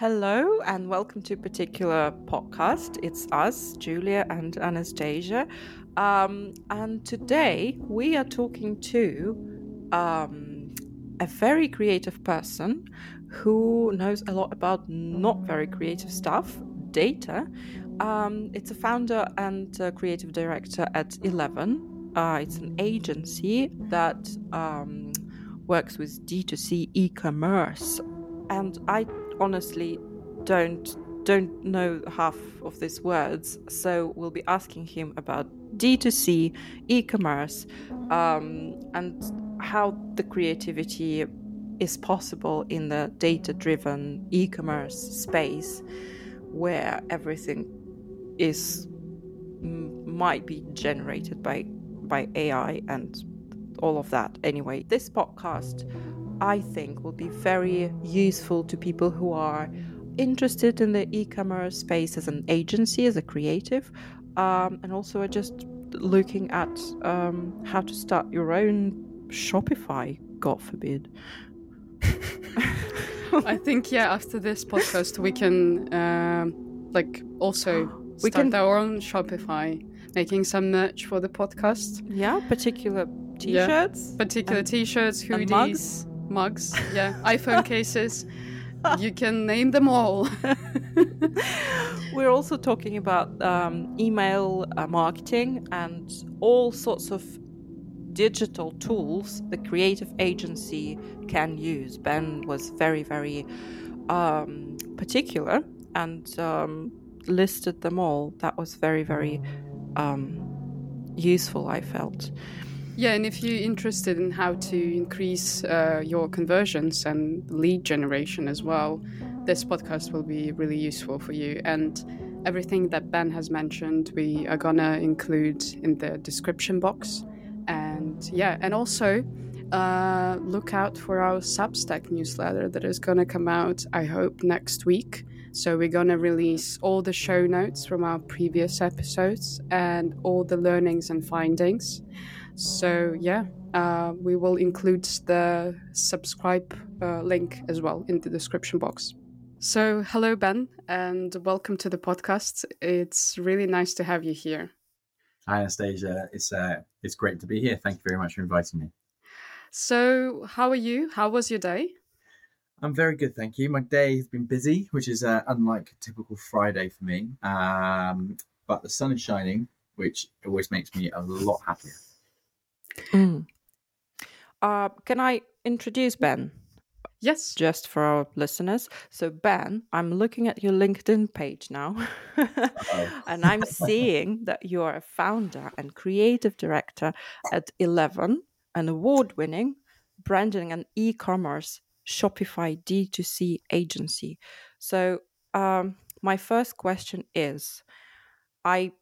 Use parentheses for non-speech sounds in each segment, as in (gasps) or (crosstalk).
Hello and welcome to a particular podcast. It's us, Julia and Anastasia. Um, and today we are talking to um, a very creative person who knows a lot about not very creative stuff, data. Um, it's a founder and a creative director at Eleven. Uh, it's an agency that um, works with D2C e commerce. And I honestly don't don't know half of these words, so we'll be asking him about D2C, e-commerce, um, and how the creativity is possible in the data-driven e-commerce space, where everything is might be generated by by AI and all of that. Anyway, this podcast I think will be very useful to people who are interested in the e-commerce space as an agency, as a creative, um, and also are just looking at um, how to start your own Shopify. God forbid. I think yeah. After this podcast, we can um, like also (gasps) we start can... our own Shopify, making some merch for the podcast. Yeah, particular t-shirts, yeah. particular and, t-shirts, hoodies. Mugs yeah, iPhone cases. You can name them all. (laughs) We're also talking about um, email uh, marketing and all sorts of digital tools the creative agency can use. Ben was very, very um, particular and um, listed them all. That was very, very um, useful, I felt. Yeah, and if you're interested in how to increase uh, your conversions and lead generation as well, this podcast will be really useful for you. And everything that Ben has mentioned, we are gonna include in the description box. And yeah, and also uh, look out for our Substack newsletter that is gonna come out, I hope, next week. So we're gonna release all the show notes from our previous episodes and all the learnings and findings. So yeah, uh, we will include the subscribe uh, link as well in the description box. So hello Ben, and welcome to the podcast. It's really nice to have you here. Hi Anastasia, it's uh, it's great to be here. Thank you very much for inviting me. So how are you? How was your day? I'm very good, thank you. My day has been busy, which is uh, unlike a typical Friday for me. Um, but the sun is shining, which always makes me a lot happier. Mm. Uh, can I introduce Ben? Yes. Just for our listeners. So, Ben, I'm looking at your LinkedIn page now, (laughs) and I'm seeing that you are a founder and creative director at Eleven, an award winning branding and e commerce Shopify D2C agency. So, um, my first question is I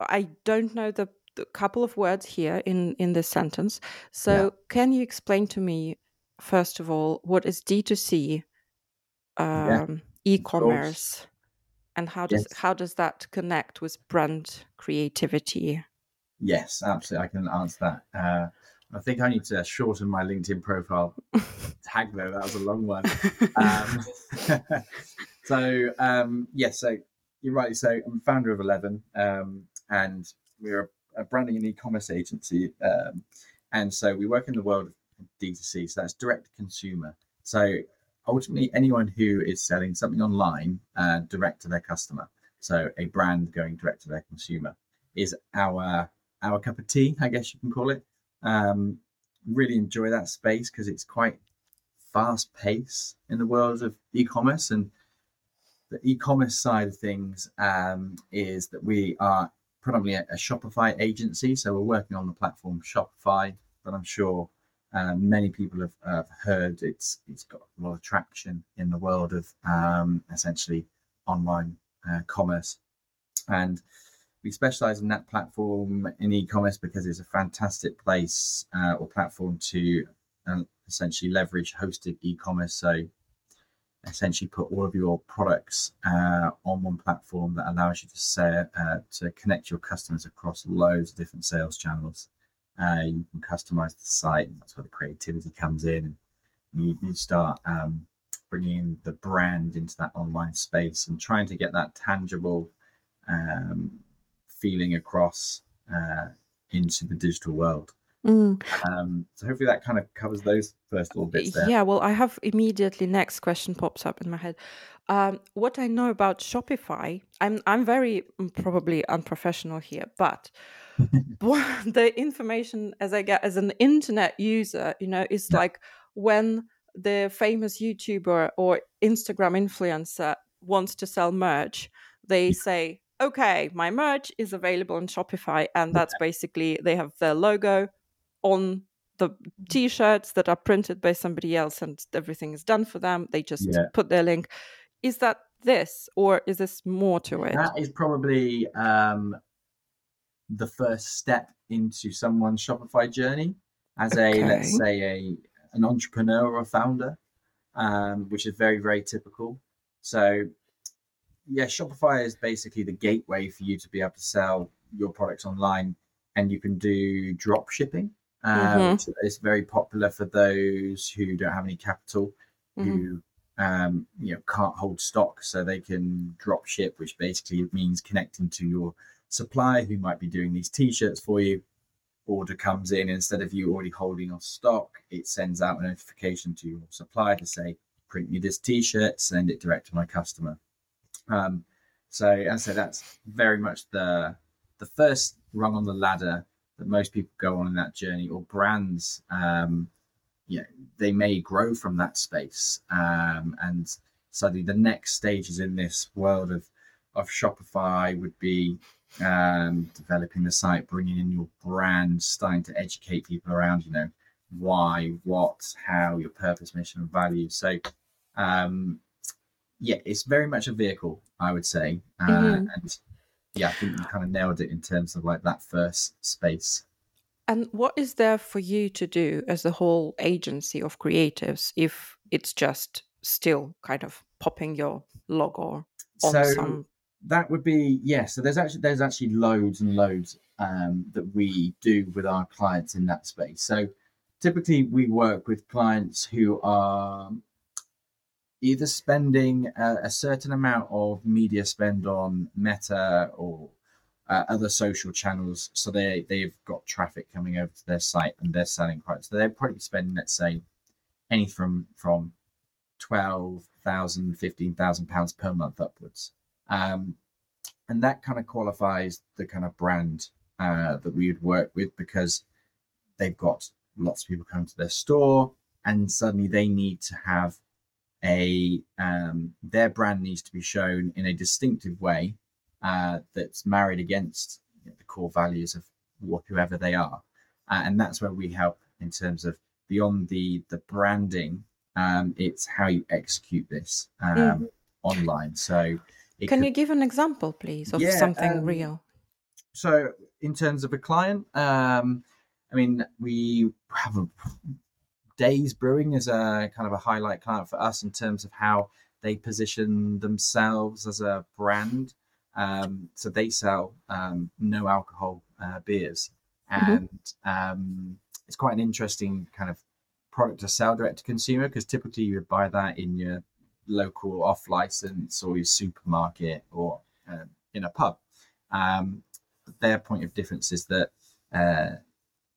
I don't know the a couple of words here in in this sentence. So, yeah. can you explain to me first of all what is D2C um, yeah. e-commerce and how does yes. how does that connect with brand creativity? Yes, absolutely. I can answer that. Uh, I think I need to shorten my LinkedIn profile tag though. That was a long one. (laughs) Um, (laughs) so um, yes, so you're right. So I'm founder of Eleven, um, and we're a branding and e-commerce agency, um, and so we work in the world of D2C. So that's direct consumer. So ultimately, anyone who is selling something online uh, direct to their customer, so a brand going direct to their consumer, is our our cup of tea, I guess you can call it. Um, really enjoy that space because it's quite fast pace in the world of e-commerce and the e-commerce side of things um, is that we are predominantly a, a, Shopify agency, so we're working on the platform Shopify. But I'm sure uh, many people have heard it's it's got a lot of traction in the world of um, essentially online uh, commerce, and we specialize in that platform in e-commerce because it's a fantastic place uh, or platform to uh, essentially leverage hosted e-commerce. So essentially put all of your products uh, on one platform that allows you to say, uh, to connect your customers across loads of different sales channels. Uh, you can customize the site, and that's where the creativity comes in. You, you start um, bringing the brand into that online space and trying to get that tangible um, feeling across uh, into the digital world. Mm. Um, so hopefully that kind of covers those first little bits there. Yeah, well, I have immediately next question pops up in my head. Um, what I know about Shopify, I'm I'm very mm, probably unprofessional here, but (laughs) (laughs) the information as I get as an internet user, you know, is Yeah. like when the famous YouTuber or Instagram influencer wants to sell merch, they say, "Okay, my merch is available on Shopify," and that's basically they have their logo on the t-shirts that are printed by somebody else and everything is done for them. They just Yeah. put their link. Is that this or is this more to it? That is probably um, the first step into someone's Shopify journey as a let's say a an entrepreneur or a founder, um, which is very very typical. So yeah, Shopify is basically the gateway for you to be able to sell your products online, and you can do drop shipping, Mhm. which is very popular for those who don't have any capital, Mhm. who um, you know can't hold stock, so they can drop ship, which basically means connecting to your supplier who might be doing these t-shirts for you. Order comes in instead of you already holding on stock, it sends out a notification to your supplier to say, print me this t-shirt, send it direct to my customer. Um, so as I said, that's very much the the first rung on the ladder that most people go on in that journey, or brands. Um, you know, they may grow from that space, um, and suddenly the next stages in this world of of Shopify would be um, developing the site, bringing in your brand, starting to educate people around, you know, why, what, how, your purpose, mission, and values. So, um, yeah, it's very much a vehicle, I would say. Uh, Mhm. And yeah, I think you kind of nailed it in terms of like that first space. and what is there for you to do as the whole agency of creatives if it's just still kind of popping your logo on so some that would be yeah so there's actually there's actually loads and loads um, that we do with our clients in that space so typically we work with clients who are either spending a, a certain amount of media spend on meta or uh, other social channels so they they've got traffic coming over to their site and they're selling products so they're probably spending let's say any from from 12,000 15,000 pounds per month upwards. Um, and that kind of qualifies the kind of brand uh, that we would work with because they've got lots of people coming to their store and suddenly they need to have a um, their brand needs to be shown in a distinctive way uh, that's married against you know, the core values of whoever they are. Uh, and that's where we help in terms of beyond the the branding um, it's how you execute this um, Mhm. online. So can could you give an example please of Yeah, something um, real? so in terms of a client um i mean we have a days brewing is a kind of a highlight client for us in terms of how they position themselves as a brand. Um so they sell um no alcohol uh, beers. Mhm. and um it's quite an interesting kind of product to sell direct to consumer because typically you would buy that in your local off license or your supermarket or um, in a pub. Um, their point of difference is that uh,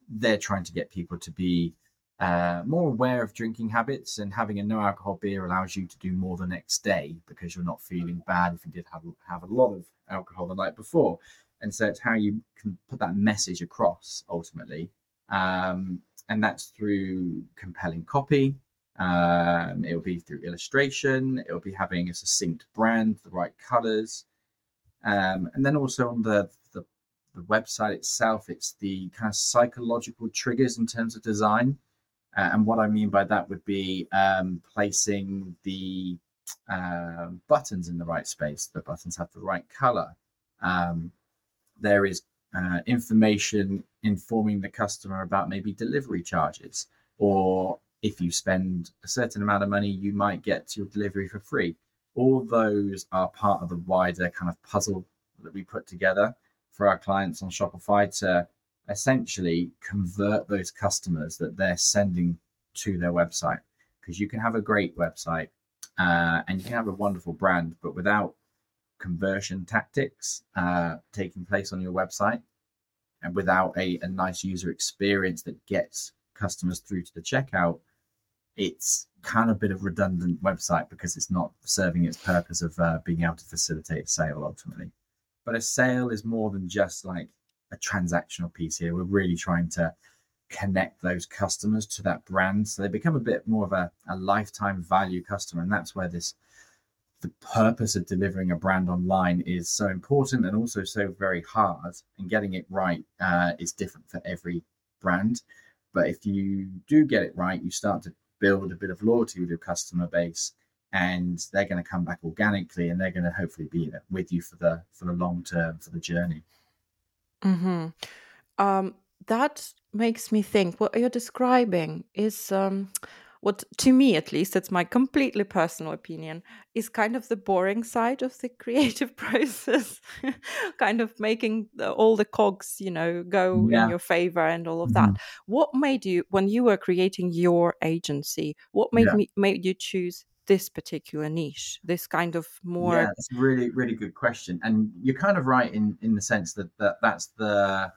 they're trying to get people to be uh, more aware of drinking habits and having a no alcohol beer allows you to do more the next day because you're not feeling bad if you did have, have a lot of alcohol the night before. And so it's how you can put that message across ultimately. Um, and that's through compelling copy. Um, it'll be through illustration. It'll be having a succinct brand the right colors. Um, and then also on the, the the website itself it's the kind of psychological triggers in terms of design uh, and what i mean by that would be um, placing the um, buttons in the right space. The buttons have the right color. Um, there is uh, information informing the customer about maybe delivery charges or if you spend a certain amount of money you might get your delivery for free. All those are part of the wider kind of puzzle that we put together for our clients on Shopify to essentially convert those customers that they're sending to their website. Because you can have a great website uh, and you can have a wonderful brand, but without conversion tactics uh, taking place on your website, and without a, a nice user experience that gets customers through to the checkout, it's kind of a bit of redundant website because it's not serving its purpose of uh, being able to facilitate a sale ultimately. But a sale is more than just like a transactional piece here. We're really trying to connect those customers to that brand so they become a bit more of a, a lifetime value customer. And that's where this the purpose of delivering a brand online is so important and also so very hard and getting it right uh, is different for every brand but if you do get it right you start to build a bit of loyalty with your customer base and they're going to come back organically and they're going to hopefully be with you for the for the long term for the journey mm-hmm. um, that makes me think what you're describing is um, what to me at least it's my completely personal opinion is kind of the boring side of the (laughs) creative process kind of making the, all the cogs you know go yeah. in your favor and all of mm-hmm. that what made you when you were creating your agency what made yeah. me made you choose this particular niche this kind of more yeah it's a really really good question and you're kind of right in in the sense that, that that's the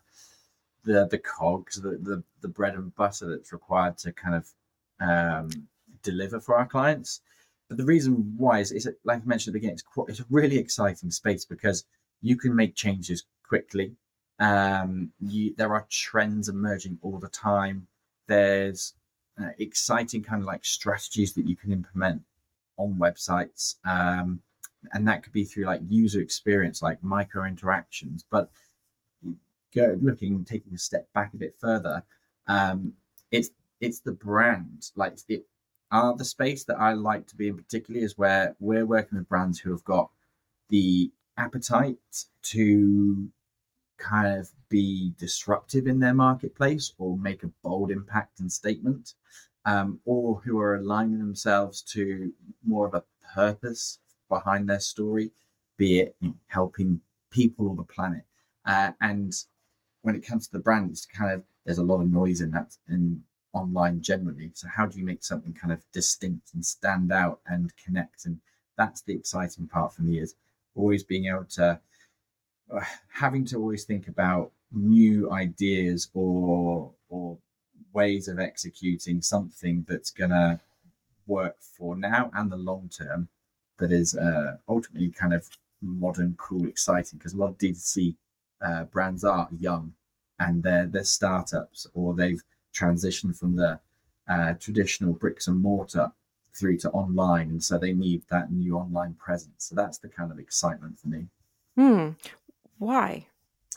the the cogs the, the the bread and butter that's required to kind of um, deliver for our clients. But the reason why is, is like I mentioned at the beginning, it's, quite, it's a really exciting space because you can make changes quickly. Um, you, there are trends emerging all the time. There's uh, exciting kind of like strategies that you can implement on websites. Um, and that could be through like user experience, like micro interactions. But go looking, taking a step back a bit further, um, it's it's the brand. Like it are the space that I like to be in particularly is where we're working with brands who have got the appetite to kind of be disruptive in their marketplace or make a bold impact and statement, um, or who are aligning themselves to more of a purpose behind their story, be it helping people or the planet. Uh, and when it comes to the brand, it's kind of there's a lot of noise in that in online generally. So how do you make something kind of distinct and stand out and connect? And that's the exciting part for me is always being able to uh, having to always think about new ideas or or ways of executing something that's gonna work for now and the long term that is uh, ultimately kind of modern, cool, exciting because a lot of D2C uh, brands are young and they're they're startups or they've transitioned from the uh, traditional bricks and mortar through to online, and so they need that new online presence. So that's the kind of excitement for me. Hmm. Why,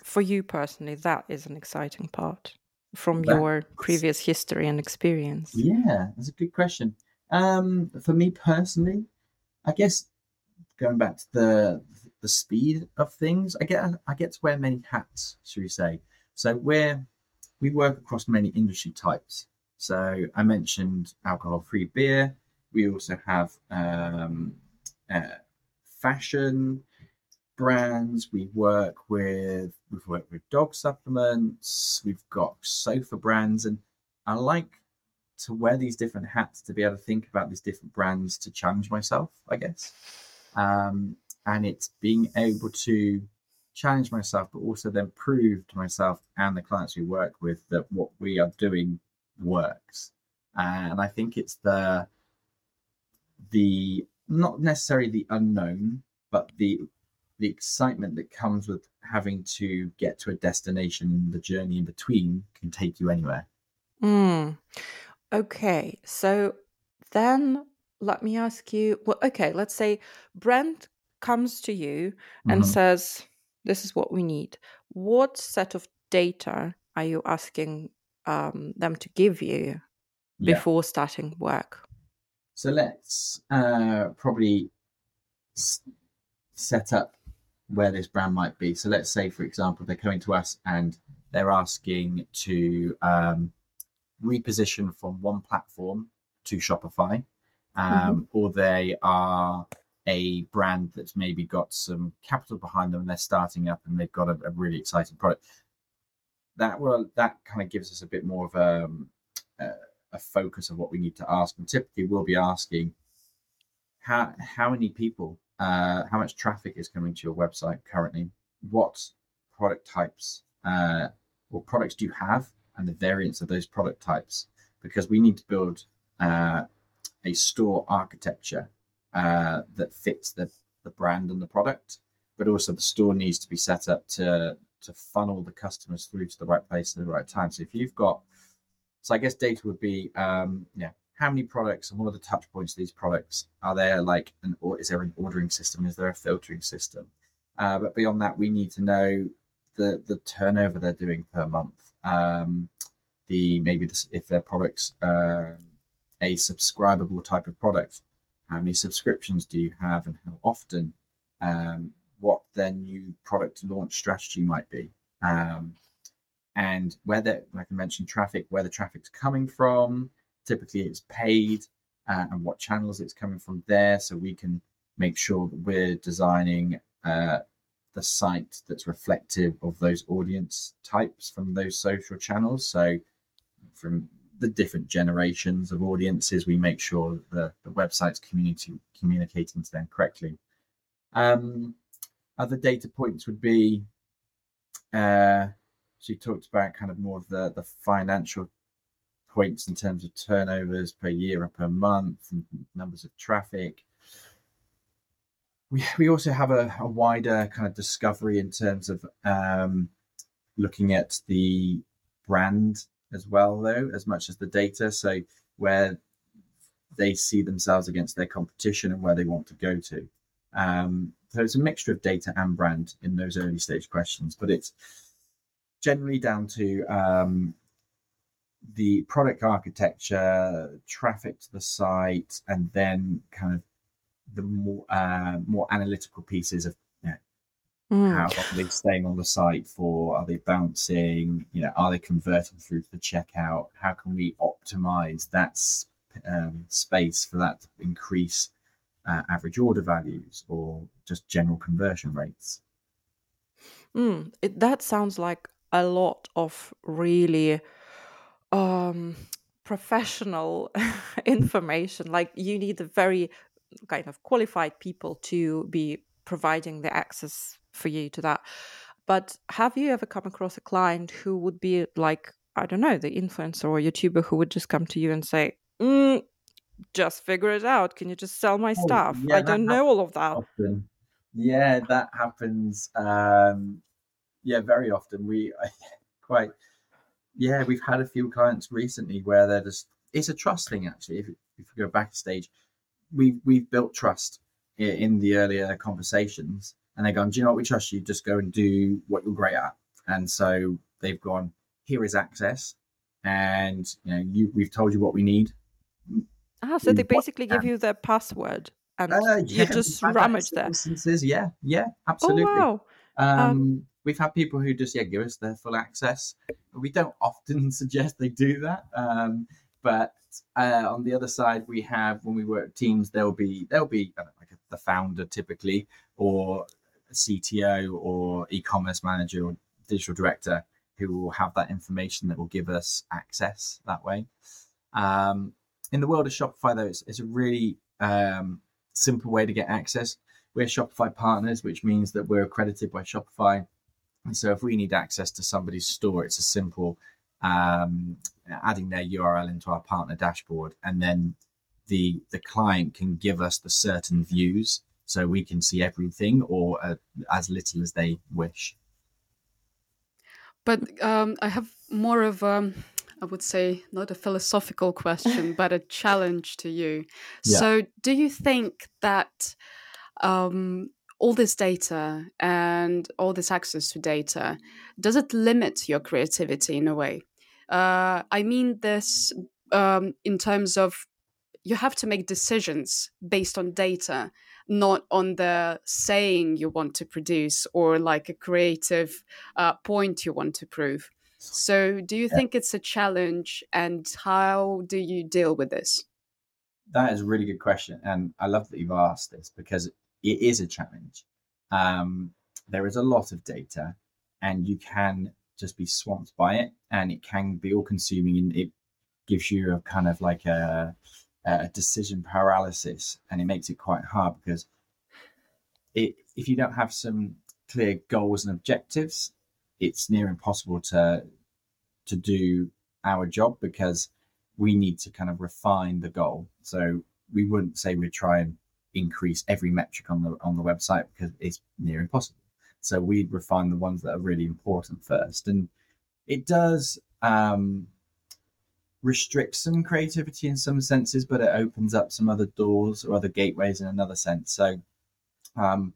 for you personally, that is an exciting part from that's... your previous history and experience? Yeah, that's a good question. Um, for me personally, I guess going back to the the speed of things, I get I get to wear many hats, should we say? So we're we work across many industry types. So I mentioned alcohol-free beer. We also have um, uh, fashion brands. We work with we've worked with dog supplements. We've got sofa brands, and I like to wear these different hats to be able to think about these different brands to challenge myself, I guess. Um, and it's being able to challenge myself, but also then prove to myself and the clients we work with that what we are doing works. And I think it's the the not necessarily the unknown, but the the excitement that comes with having to get to a destination. The journey in between can take you anywhere. Mm. Okay, so then let me ask you. Well, okay, let's say Brent comes to you and mm-hmm. says, this is what we need. What set of data are you asking um, them to give you before yeah. starting work? So let's uh, probably s- set up where this brand might be. So let's say, for example, they're coming to us and they're asking to um, reposition from one platform to Shopify, um, mm-hmm. or they are a brand that's maybe got some capital behind them and they're starting up and they've got a, a really exciting product that will that kind of gives us a bit more of a, a focus of what we need to ask and typically we'll be asking how how many people, uh, how much traffic is coming to your website currently? What product types uh, or products do you have, and the variants of those product types? Because we need to build uh, a store architecture uh, that fits the the brand and the product, but also the store needs to be set up to to funnel the customers through to the right place at the right time. So if you've got, so I guess data would be, um, yeah, how many products and what are the touch points of these products? Are there like an or is there an ordering system? Is there a filtering system? Uh, but beyond that, we need to know the the turnover they're doing per month. Um, the maybe if their products uh, a subscribable type of product, how many subscriptions do you have and how often? Um, what their new product launch strategy might be. Um, and whether, like I mentioned, traffic, where the traffic's coming from. Typically, it's paid, uh, and what channels it's coming from there, so we can make sure that we're designing uh, the site that's reflective of those audience types from those social channels. So, from the different generations of audiences, we make sure that the, the website's community communicating to them correctly. Um, other data points would be uh, she talked about kind of more of the, the financial points in terms of turnovers per year or per month and numbers of traffic. We, we also have a, a wider kind of discovery in terms of um, looking at the brand as well, though, as much as the data. So, where they see themselves against their competition and where they want to go to. Um, so it's a mixture of data and brand in those early stage questions, but it's generally down to um, the product architecture, traffic to the site, and then kind of the more uh, more analytical pieces of you know, mm. how are they staying on the site for? Are they bouncing? You know, are they converting through to the checkout? How can we optimize that um, space for that to increase uh, average order values or just general conversion rates. Mm, it, that sounds like a lot of really um, professional (laughs) information. Like you need a very kind of qualified people to be providing the access for you to that. But have you ever come across a client who would be like, I don't know, the influencer or YouTuber who would just come to you and say, mm, just figure it out. Can you just sell my oh, stuff? Yeah, I don't know all of that. Often. Yeah, that happens. Um, yeah, very often. We (laughs) quite, yeah, we've had a few clients recently where they're just, it's a trust thing actually. If, if you go back a stage, we've, we've built trust in the earlier conversations and they're going, do you know what? We trust you. Just go and do what you're great at. And so they've gone, here is access. And you know, you, we've told you what we need Ah, so they basically give you their password and uh, yeah, you just rummage there. Instances, yeah, yeah, absolutely. Oh, wow. Um, um, we've had people who just yeah give us their full access. We don't (laughs) often (laughs) suggest they do that, um, but uh, on the other side, we have when we work teams, there'll be there'll be know, like a, the founder typically, or a CTO, or e-commerce manager, or digital director who will have that information that will give us access that way. Um, in the world of Shopify, though, it's, it's a really um, simple way to get access. We're Shopify partners, which means that we're accredited by Shopify. And so if we need access to somebody's store, it's a simple um, adding their URL into our partner dashboard, and then the the client can give us the certain views, so we can see everything or uh, as little as they wish. But um, I have more of um, I would say not a philosophical question, but a challenge to you. Yeah. So, do you think that um, all this data and all this access to data does it limit your creativity in a way? Uh, I mean this um, in terms of you have to make decisions based on data not on the saying you want to produce or like a creative uh, point you want to prove so, do you yeah. think it's a challenge and how do you deal with this? That is a really good question. And I love that you've asked this because it is a challenge. Um, there is a lot of data and you can just be swamped by it and it can be all consuming and it gives you a kind of like a, uh, decision paralysis, and it makes it quite hard because it, if you don't have some clear goals and objectives, it's near impossible to to do our job because we need to kind of refine the goal. So we wouldn't say we'd try and increase every metric on the on the website because it's near impossible. So we'd refine the ones that are really important first, and it does um, restrict some creativity in some senses, but it opens up some other doors or other gateways in another sense. So um,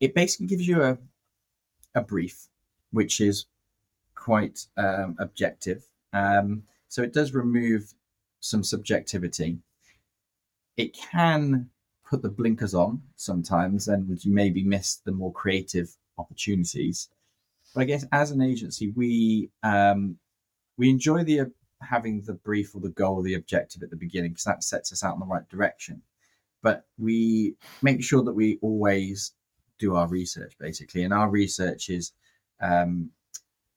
it basically gives you a a brief, which is quite um, objective. Um, so it does remove some subjectivity. It can put the blinkers on sometimes, and would you maybe miss the more creative opportunities. But I guess as an agency, we um, we enjoy the having the brief or the goal or the objective at the beginning because that sets us out in the right direction. But we make sure that we always do our research basically, and our research is um,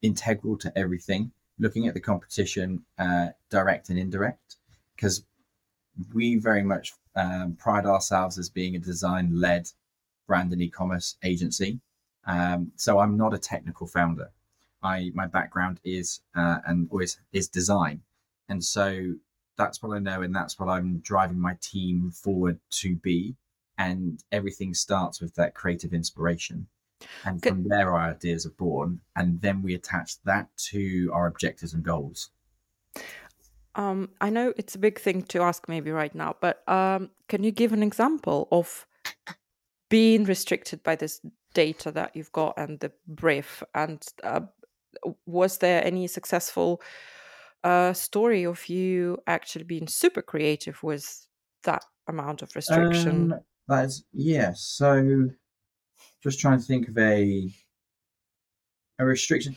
integral to everything. Looking at the competition, uh, direct and indirect, because we very much um, pride ourselves as being a design-led brand and e-commerce agency. Um, so I'm not a technical founder. I my background is uh, and always is design, and so that's what I know, and that's what I'm driving my team forward to be. And everything starts with that creative inspiration. And from there our ideas are born and then we attach that to our objectives and goals um, i know it's a big thing to ask maybe right now but um, can you give an example of being restricted by this data that you've got and the brief and uh, was there any successful uh, story of you actually being super creative with that amount of restriction um, that's yeah. So just trying to think of a a restriction.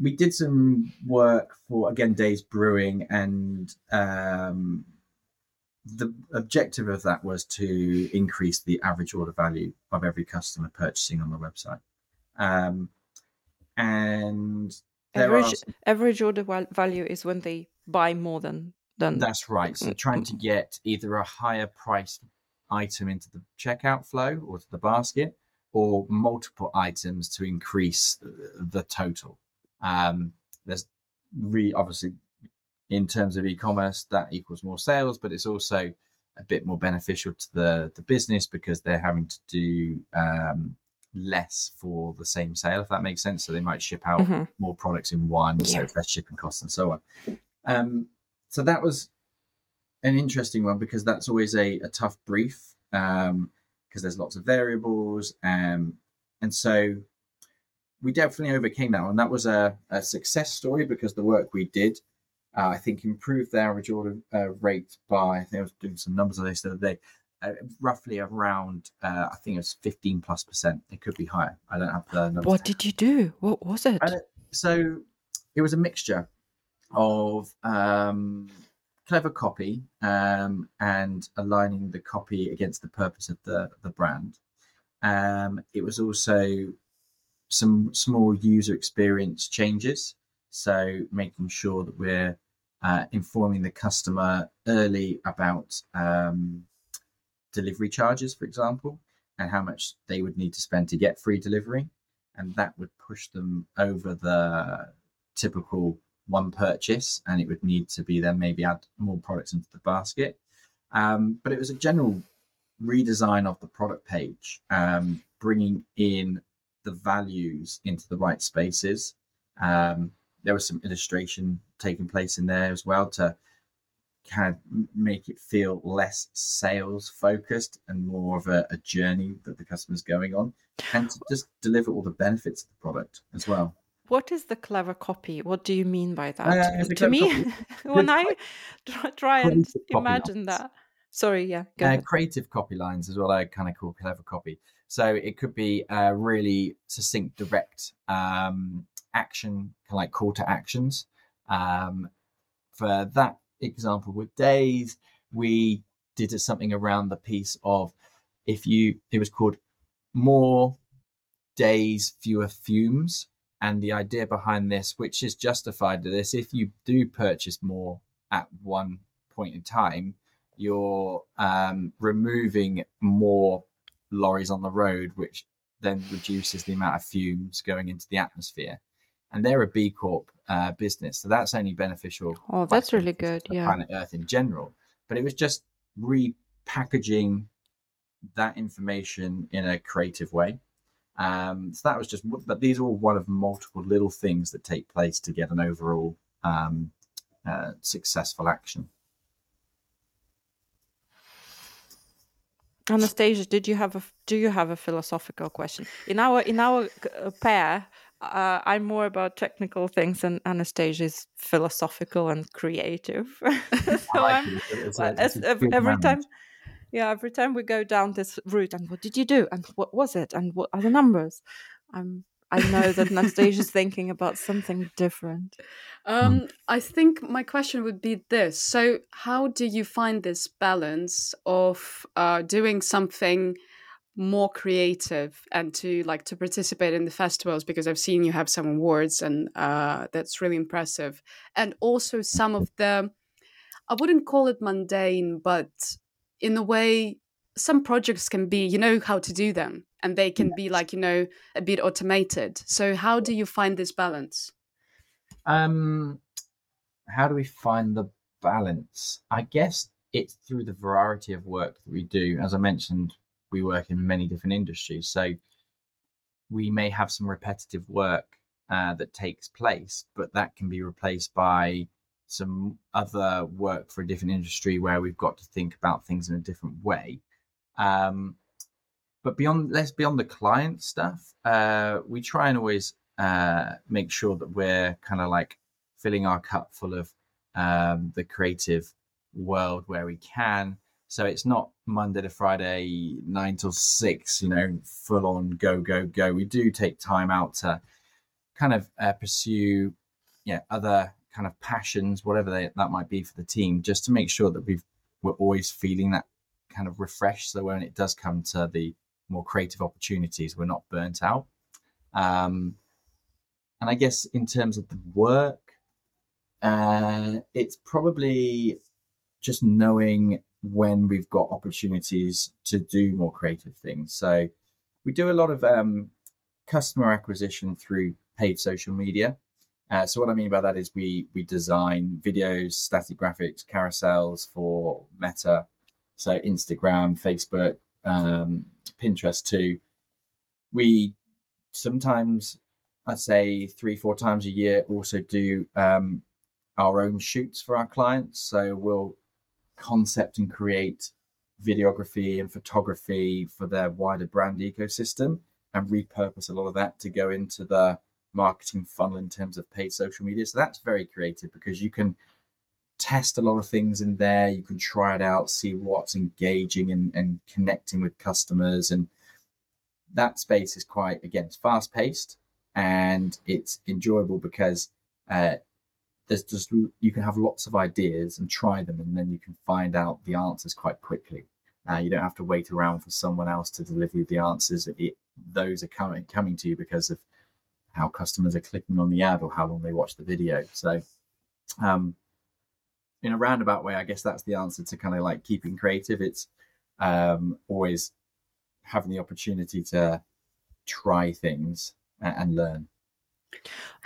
We did some work for again Days Brewing, and um, the objective of that was to increase the average order value of every customer purchasing on the website. Um, and average some... average order value is when they buy more than than. That's right. So trying to get either a higher price item into the checkout flow or to the basket or multiple items to increase the total. Um, there's really obviously in terms of e-commerce that equals more sales, but it's also a bit more beneficial to the the business because they're having to do um, less for the same sale, if that makes sense. So they might ship out mm-hmm. more products in one, yeah. so less shipping costs and so on. Um, so that was an interesting one because that's always a, a tough brief because um, there's lots of variables. Um, and so we definitely overcame that and That was a, a success story because the work we did, uh, I think, improved the average order uh, rate by, I think I was doing some numbers on this the other day, uh, roughly around, uh, I think it was 15 plus percent. It could be higher. I don't have the numbers. What did you do? What was it? so it was a mixture of um, clever copy um, and aligning the copy against the purpose of the the brand. Um, it was also some small user experience changes, so making sure that we're uh, informing the customer early about um, delivery charges, for example, and how much they would need to spend to get free delivery, and that would push them over the typical one purchase and it would need to be then maybe add more products into the basket. Um, but it was a general redesign of the product page, um, bringing in the values into the right spaces. Um, there was some illustration taking place in there as well to kind of make it feel less sales focused and more of a, a journey that the customer's going on and to just deliver all the benefits of the product as well what is the clever copy? What do you mean by that? Uh, to me, (laughs) when I try and imagine that. Sorry, yeah. Uh, creative copy lines is what I kind of call clever copy. So it could be a really succinct, direct um, action, kind of like call to actions. Um, for that example with days, we did something around the piece of if you, it was called more days, fewer fumes and the idea behind this, which is justified to this, if you do purchase more at one point in time, you're um, removing more lorries on the road, which then reduces the amount of fumes going into the atmosphere. And they're a B Corp uh, business, so that's only beneficial. Oh, that's really good. Yeah, planet Earth in general. But it was just repackaging that information in a creative way. Um, so that was just, but these are all one of multiple little things that take place to get an overall um, uh, successful action. Anastasia, did you have a do you have a philosophical question in our in our uh, pair? Uh, I'm more about technical things, and Anastasia is philosophical and creative. (laughs) so like I'm it's every time, yeah, every time we go down this route, and what did you do, and what was it, and what are the numbers? I'm I know that (laughs) Anastasia's thinking about something different. Um, I think my question would be this: So, how do you find this balance of uh, doing something more creative and to like to participate in the festivals? Because I've seen you have some awards, and uh, that's really impressive. And also some of the, I wouldn't call it mundane, but in a way, some projects can be you know how to do them and they can be like you know a bit automated. So how do you find this balance? Um how do we find the balance? I guess it's through the variety of work that we do. As i mentioned we work in many different industries so we may have some repetitive work uh, that takes place but that can be replaced by some other work for a different industry where we've got to think about things in a different way. Um, but beyond, let's beyond the client stuff, uh, we try and always uh, make sure that we're kind of like filling our cup full of um, the creative world where we can. So it's not Monday to Friday, nine till six, you know, full on go, go, go. We do take time out to kind of uh, pursue, yeah, other kind of passions, whatever they, that might be for the team, just to make sure that we've we're always feeling that kind of refreshed. So when it does come to the more creative opportunities, we're not burnt out. Um, and I guess in terms of the work, uh, it's probably just knowing when we've got opportunities to do more creative things. So we do a lot of um, customer acquisition through paid social media. Uh, so what I mean by that is we we design videos, static graphics, carousels for Meta so Instagram, Facebook, um, Pinterest too. We sometimes, I'd say three, four times a year, also do um, our own shoots for our clients. So we'll concept and create videography and photography for their wider brand ecosystem and repurpose a lot of that to go into the marketing funnel in terms of paid social media. So that's very creative because you can test a lot of things in there. You can try it out, see what's engaging and, and connecting with customers. And that space is quite, again, it's fast paced and it's enjoyable because uh, there's just, you can have lots of ideas and try them, and then you can find out the answers quite quickly. Uh, you don't have to wait around for someone else to deliver you the answers. It, those are coming coming to you because of how customers are clicking on the ad or how long they watch the video. So, um, in a roundabout way, I guess that's the answer to kind of like keeping creative. It's um, always having the opportunity to try things and, learn.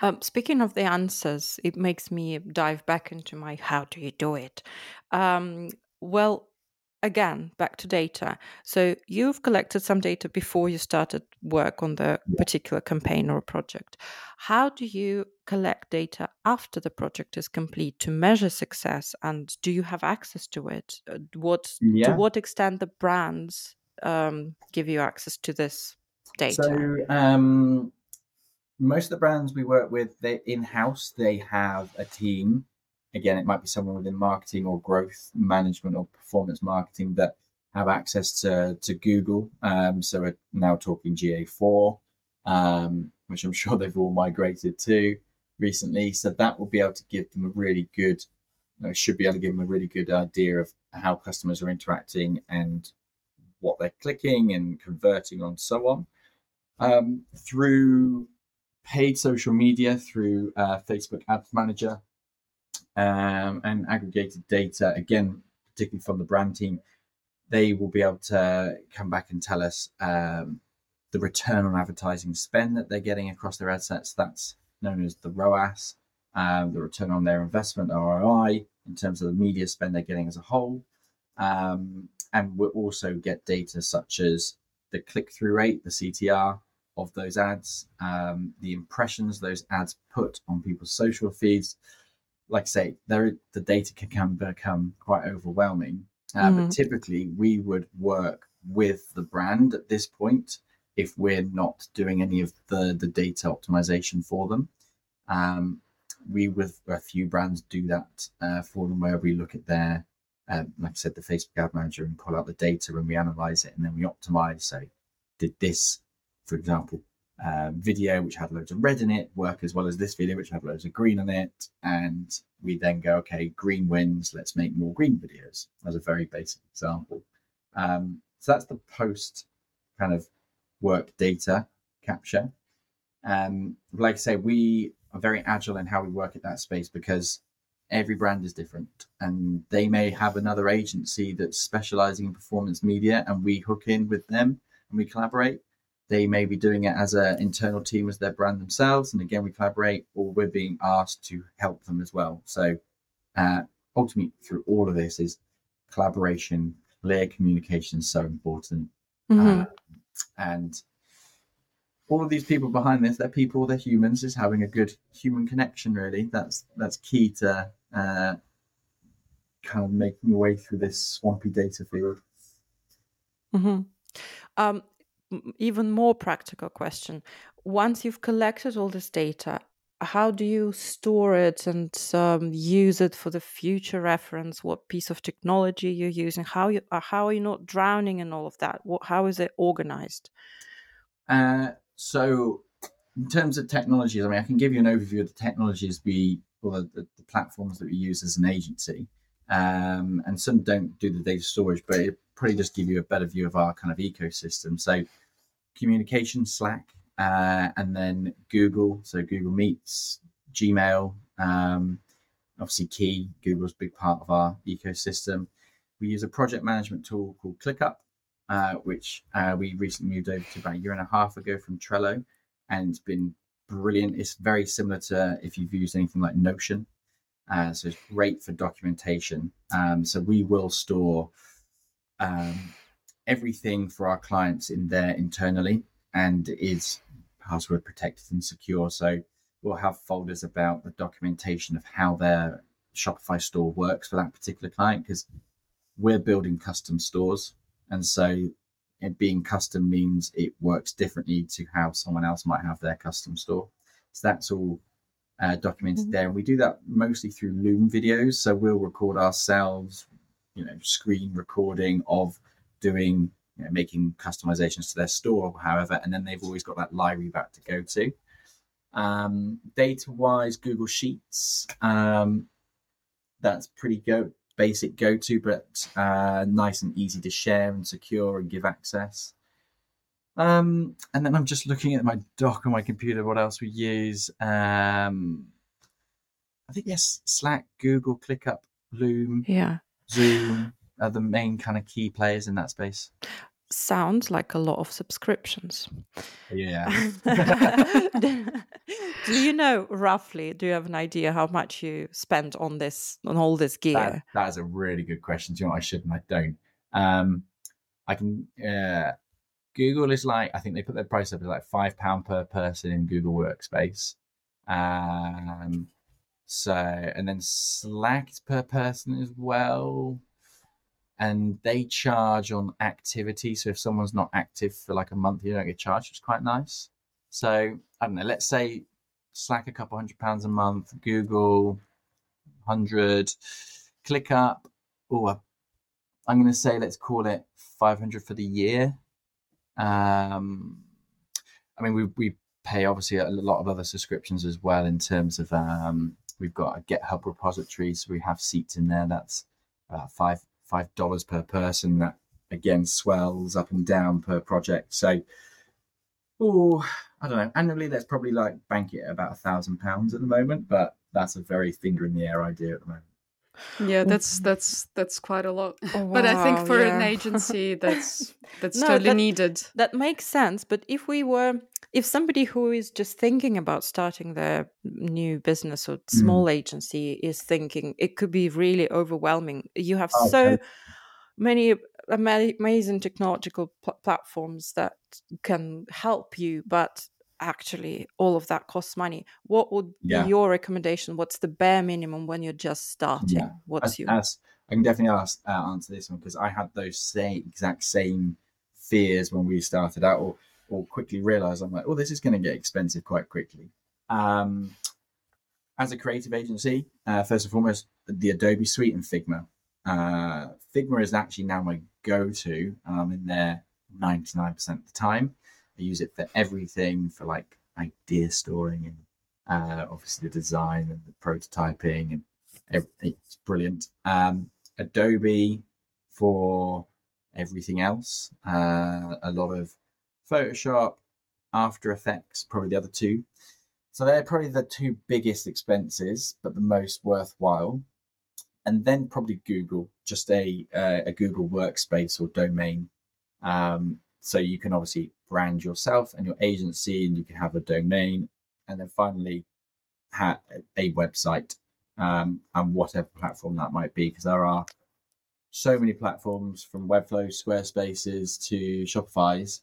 Um, speaking of the answers, it makes me dive back into my how do you do it? Um, well, again back to data. So you've collected some data before you started work on the particular campaign or project. How do you collect data after the project is complete to measure success? And do you have access to it? Uh, what yeah. to what extent the brands um, give you access to this data? so um, most of the brands we work with they in-house they have a team again, it might be someone within marketing or growth management or performance marketing that have access to, to Google. Um, so we're now talking GA4, um, which I'm (laughs) sure they've all migrated to recently. So that will be able to give them a really good, you know, should be able to give them a really good idea of how customers are interacting and what they're clicking and converting on so on. Um, through paid social media, through uh, Facebook Ads Manager, um, and aggregated data, again, particularly from the brand team, they will be able to come back and tell us um, the return on advertising spend that they're getting across their ad sets. That's known as the ROAS, um, the return on their investment, ROI, in terms of the media spend they're getting as a whole. Um, and we'll also get data such as the click through rate, the CTR of those ads, um, the impressions those ads put on people's social feeds. Like I say, there the data can become quite overwhelming. Uh, mm-hmm. But typically, we would work with the brand at this point if we're not doing any of the the data optimization for them. Um, we with a few brands do that uh, for them, where we look at their um, like I said, the Facebook Ad Manager and pull out the data and we analyze it and then we optimize. So, did this, for example, um, video which had loads of red in it work as well as this video which had loads of green in it? And we then go, okay, green wins. Let's make more green videos. As a very basic example. Um, so that's the post kind of work data capture. Um, like I say, we are very agile in how we work at that space because every brand is different and they may have another agency that's specializing in performance media and we hook in with them and we collaborate they may be doing it as an internal team as their brand themselves and again we collaborate or we're being asked to help them as well so uh, ultimately through all of this is collaboration clear communication is so important mm-hmm. uh, and all of these people behind this, they're people, they're humans, is having a good human connection. Really, that's that's key to uh, kind of making your way through this swampy data field. Mm-hmm. Um, even more practical question: Once you've collected all this data, how do you store it and um, use it for the future reference? What piece of technology you're using? How you uh, how are you not drowning in all of that? What how is it organized? Uh, so, in terms of technologies, I mean, I can give you an overview of the technologies we, or the, the, the platforms that we use as an agency. Um, and some don't do the data storage, but it probably just give you a better view of our kind of ecosystem. So, communication, Slack, uh, and then Google, so Google Meets, Gmail, um, obviously Key. Google's a big part of our ecosystem. We use a project management tool called ClickUp, uh, which uh, we recently moved over to about a year and a half ago from Trello, and it's been brilliant. It's very similar to if you've used anything like Notion, uh, so it's great for documentation. Um, so we will store um, everything for our clients in there internally, and is password protected and secure. So we'll have folders about the documentation of how their Shopify store works for that particular client because we're building custom stores and so it being custom means it works differently to how someone else might have their custom store. So that's all uh, documented mm-hmm. there. And we do that mostly through Loom videos. So we'll record ourselves, you know, screen recording of doing, you know, making customizations to their store, however, and then they've always got that library back to go to. Um, data wise, Google Sheets, um, that's pretty good basic go to, but uh, nice and easy to share and secure and give access. Um, and then I'm just looking at my doc on my computer. What else we use? Um, I think yes, Slack, Google, ClickUp, Loom, yeah, Zoom are the main kind of key players in that space sounds like a lot of subscriptions. Yeah. (laughs) do you know roughly? Do you have an idea how much you spent on this on all this gear? That, that is a really good question. Do you know what I should and I don't? Um, I can. Uh, Google is like I think they put their price up at like five pound per person in Google Workspace. Um, so and then Slack per person as well and they charge on activity. So if someone's not active for like a month, you don't get charged, which is quite nice. So I don't know, let's say Slack a couple hundred pounds a month, Google hundred, ClickUp. Oh, I'm going to say let's call it 500 for the year. Um, I mean, we we pay obviously a lot of other subscriptions as well in terms of um, we've got a GitHub repository, so we have seats in there. That's about five five dollars per person. That again swells up and down per project. So, oh, I don't know. Annually, that's probably like bank it about a thousand pounds at the moment. But that's a very finger in the air idea at the moment. Yeah, that's that's that's quite a lot. Oh, (laughs) but I think for yeah. an agency that's (laughs) that's no, totally that, needed. That makes sense. But if we were if somebody who is just thinking about starting their new business or small mm. agency is thinking it could be really overwhelming. You have oh, so okay. many amazing technological pl- platforms that can help you, but actually all of that costs money. What would yeah. be your recommendation? What's the bare minimum when you're just starting? Yeah. what's your i can definitely ask, uh, answer this one because i had those same exact same fears when we started out or or quickly realized i'm like oh this is going to get expensive quite quickly. Um as a creative agency uh, first and foremost the adobe suite and figma. Uh, figma is actually now my go-to and i'm in there 99% of the time I use it for everything for like idea storing and uh, obviously the design and the prototyping and everything. It's brilliant. Um, Adobe for everything else. Uh, a lot of Photoshop, After Effects, probably the other two. So they're probably the two biggest expenses, but the most worthwhile. And then probably Google, just a uh, a Google workspace or domain. Um, so you can obviously brand yourself and your agency, and you can have a domain, and then finally have a website um, and whatever platform that might be, because there are so many platforms from Webflow, Squarespaces to Shopify's.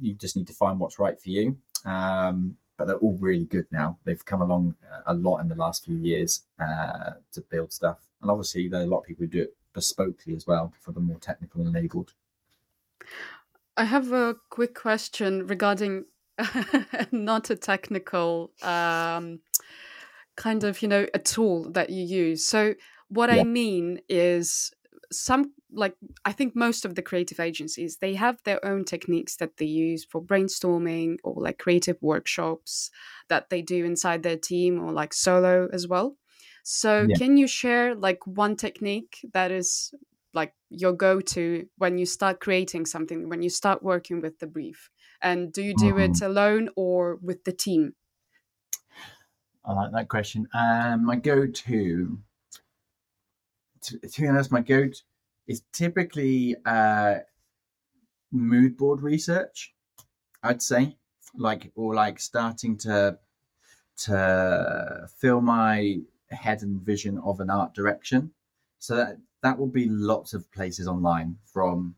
You just need to find what's right for you. Um, but they're all really good now. They've come along a lot in the last few years uh, to build stuff. And obviously, there are a lot of people who do it bespokely as well for the more technical and enabled. I have a quick question regarding (laughs) not a technical um, kind of, you know, a tool that you use. So, what yeah. I mean is some like I think most of the creative agencies they have their own techniques that they use for brainstorming or like creative workshops that they do inside their team or like solo as well. So yeah. can you share like one technique that is like your go-to when you start creating something when you start working with the brief? And do you do mm-hmm. it alone or with the team? I like that question. Um, my go-to to, to be honest my go-to is typically uh, mood board research i'd say. Like or like starting to to fill my head and vision of an art direction. So that that will be lots of places online from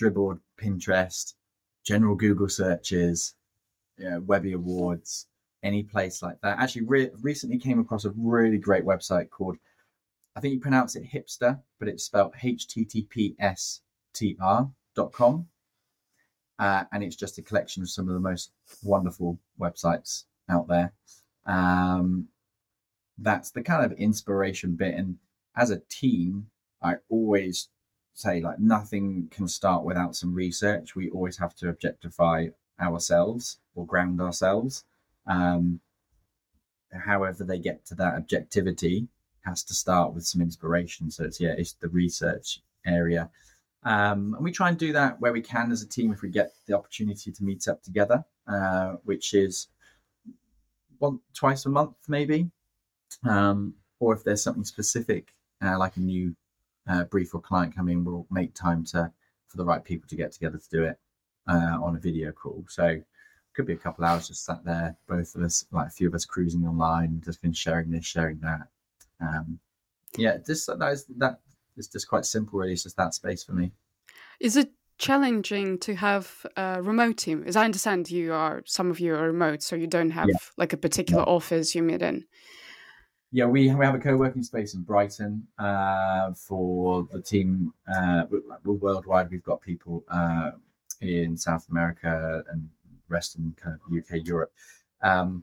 Dribbble, Pinterest, general Google searches, yeah, Webby Awards, any place like that. Actually, re- recently came across a really great website called, I think you pronounce it hipster, but it's spelled httpstr.com. Uh, and it's just a collection of some of the most wonderful websites out there. Um, that's the kind of inspiration bit. And as a team, I always say like nothing can start without some research. We always have to objectify ourselves or ground ourselves. Um, however, they get to that objectivity has to start with some inspiration. So it's yeah, it's the research area. Um, and we try and do that where we can as a team if we get the opportunity to meet up together, uh, which is one twice a month maybe, um, or if there's something specific uh, like a new uh, brief or client coming, we'll make time to for the right people to get together to do it uh, on a video call. So could be a couple hours just sat there, both of us, like a few of us cruising online, just been sharing this, sharing that. Um, yeah, just that is that is just quite simple. Really, it's just that space for me. Is it challenging to have a remote team? As I understand, you are some of you are remote, so you don't have yeah. like a particular yeah. office you meet in yeah, we we have a co-working space in Brighton uh, for the team. Uh, we're worldwide. We've got people uh, in South America and rest in kind of UK, Europe. Um,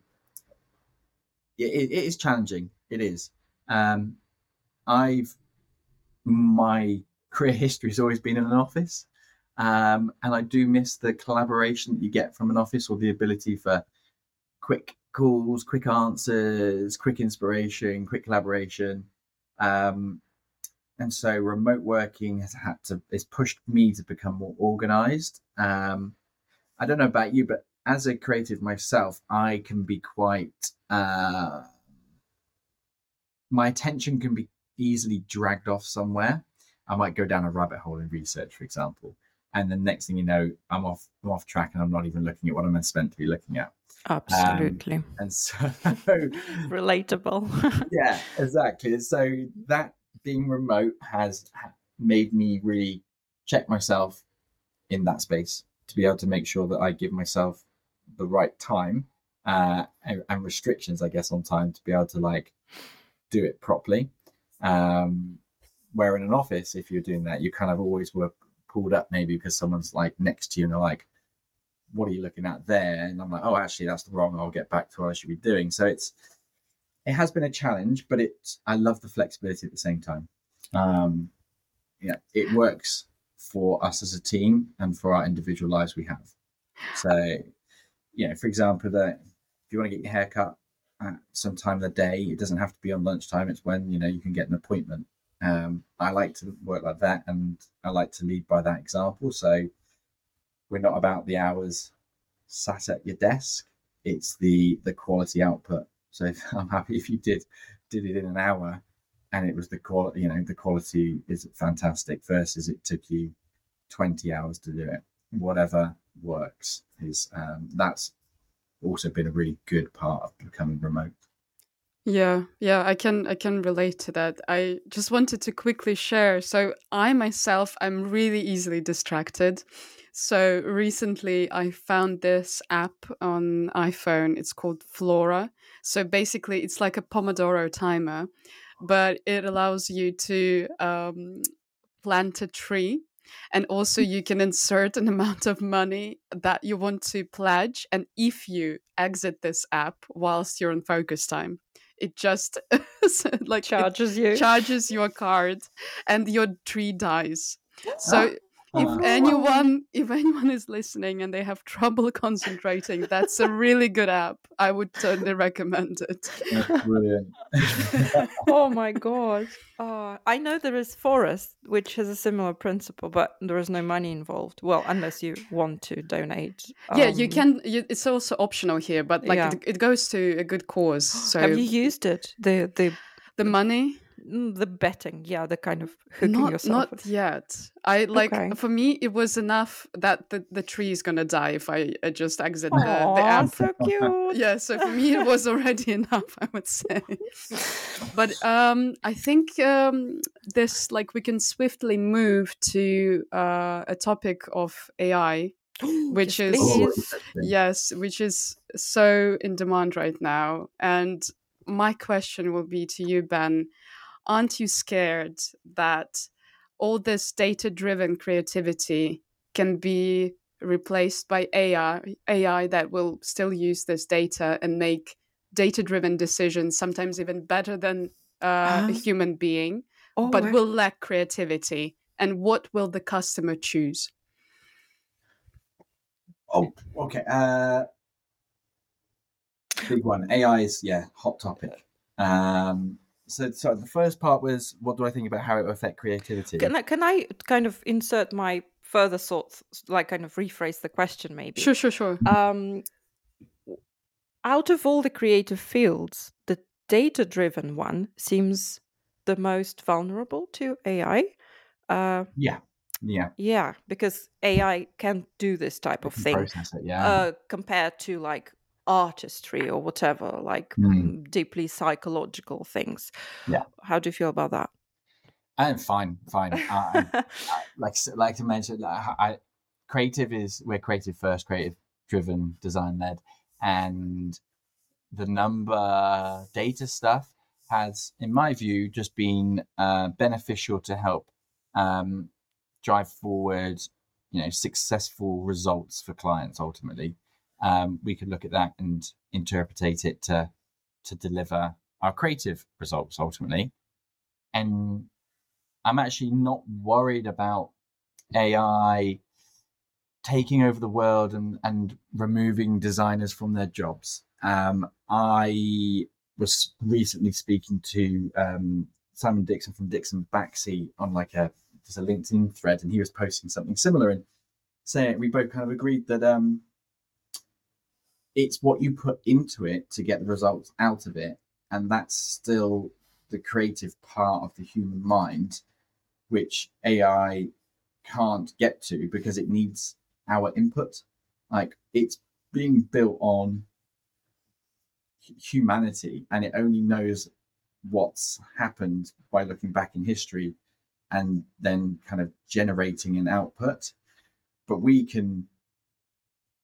it, it is challenging. It is. Um, I've my career history has always been in an office, um, and I do miss the collaboration that you get from an office or the ability for quick calls, quick answers, quick inspiration, quick collaboration. Um, and so remote working has had to it's pushed me to become more organized. Um, I don't know about you, but as a creative myself, I can be quite uh, my attention can be easily dragged off somewhere. I might go down a rabbit hole in research, for example, and the next thing you know, I'm off I'm off track and I'm not even looking at what I'm meant to be looking at. Absolutely. Um, and so (laughs) relatable. (laughs) yeah, exactly. So that being remote has made me really check myself in that space to be able to make sure that I give myself the right time uh, and, and, restrictions, I guess, on time to be able to like do it properly. Um, where in an office, if you're doing that, you kind of always were pulled up maybe because someone's like next to you and they're like, what are you looking at there? And I'm like, oh, actually, that's wrong. I'll get back to what I should be doing. So it's, it has been a challenge, but it, I love the flexibility at the same time. Um, yeah, it works for us as a team and for our individual lives we have. So, you know, for example, that if you want to get your hair cut at some time of the day, it doesn't have to be on lunchtime. It's when, you know, you can get an appointment. Um, I like to work like that and I like to lead by that example. So we're not about the hours sat at your desk. It's the the quality output. So if, (laughs) I'm happy if you did did it in an hour and it was the quality, you know, the quality is fantastic versus it took you 20 hours to do it. Whatever works is um, that's also been a really good part of becoming remote. Yeah, yeah, I can I can relate to that. I just wanted to quickly share. So I myself I'm really easily distracted. So recently I found this app on iPhone. It's called Flora. So basically it's like a Pomodoro timer, but it allows you to um, plant a tree and also you can insert an (laughs) amount of money that you want to pledge and if you exit this app whilst you're on focus time it just (laughs) like charges you. charges your card and your tree dies (gasps) so if anyone if anyone is listening and they have trouble (laughs) concentrating that's a really good app. I would totally recommend it. That's brilliant. (laughs) (laughs) Oh my god uh, i know there is forest which has a similar principle but there is no money involved. Well unless you want to donate um, yeah you um, can you, it's also optional here but like yeah. it, it, goes to a good cause. So have you used it? The the the money the betting yeah the kind of hooking not, yourself not yet. I like okay. for me it was enough that the, the tree is gonna die if i, I just exit Aww, the, the app. so cute (laughs) yeah so for me it was (laughs) already (laughs) enough i would say. But um i think um this like we can swiftly move to uh, a topic of ai (gasps) which yes, is yes which is so in demand right now. And my question will be to you ben aren't you scared that all this data driven creativity can be replaced by AI, AI that will still use this data and make data driven decisions, sometimes even better than uh, a human being, oh, but will lack creativity? And what will the customer choose? Oh, okay. Uh, big one. AI is, yeah, hot topic. Um, so, so the first part was what do I think about how it will affect creativity? Can I, can I kind of insert my further thoughts, like kind of rephrase the question, maybe? Sure, sure, sure. Um, out of all the creative fields, the data-driven one seems the most vulnerable to AI. Uh, yeah, yeah, yeah, because AI can do this type of thing. It, yeah. Uh, compared to like artistry or whatever, like mm. deeply psychological things. Yeah. How do you feel about that? I'm fine, fine. I, I, (laughs) like like to mention, I, creative is we're creative first, creative driven, design led, and the number data stuff has, in my view, just been uh, beneficial to help um, drive forward, you know, successful results for clients ultimately um, we could look at that and interpretate it to to deliver our creative results ultimately. And I'm actually not worried about AI taking over the world and, and removing designers from their jobs. Um, I was recently speaking to um, Simon Dixon from Dixon Baxi on like a there's a LinkedIn thread, and he was posting something similar and saying we both kind of agreed that um, it's what you put into it to get the results out of it and that's still the creative part of the human mind, which AI can't get to because it needs our input. Like it's being built on humanity and it only knows what's happened by looking back in history and then kind of generating an output. But we can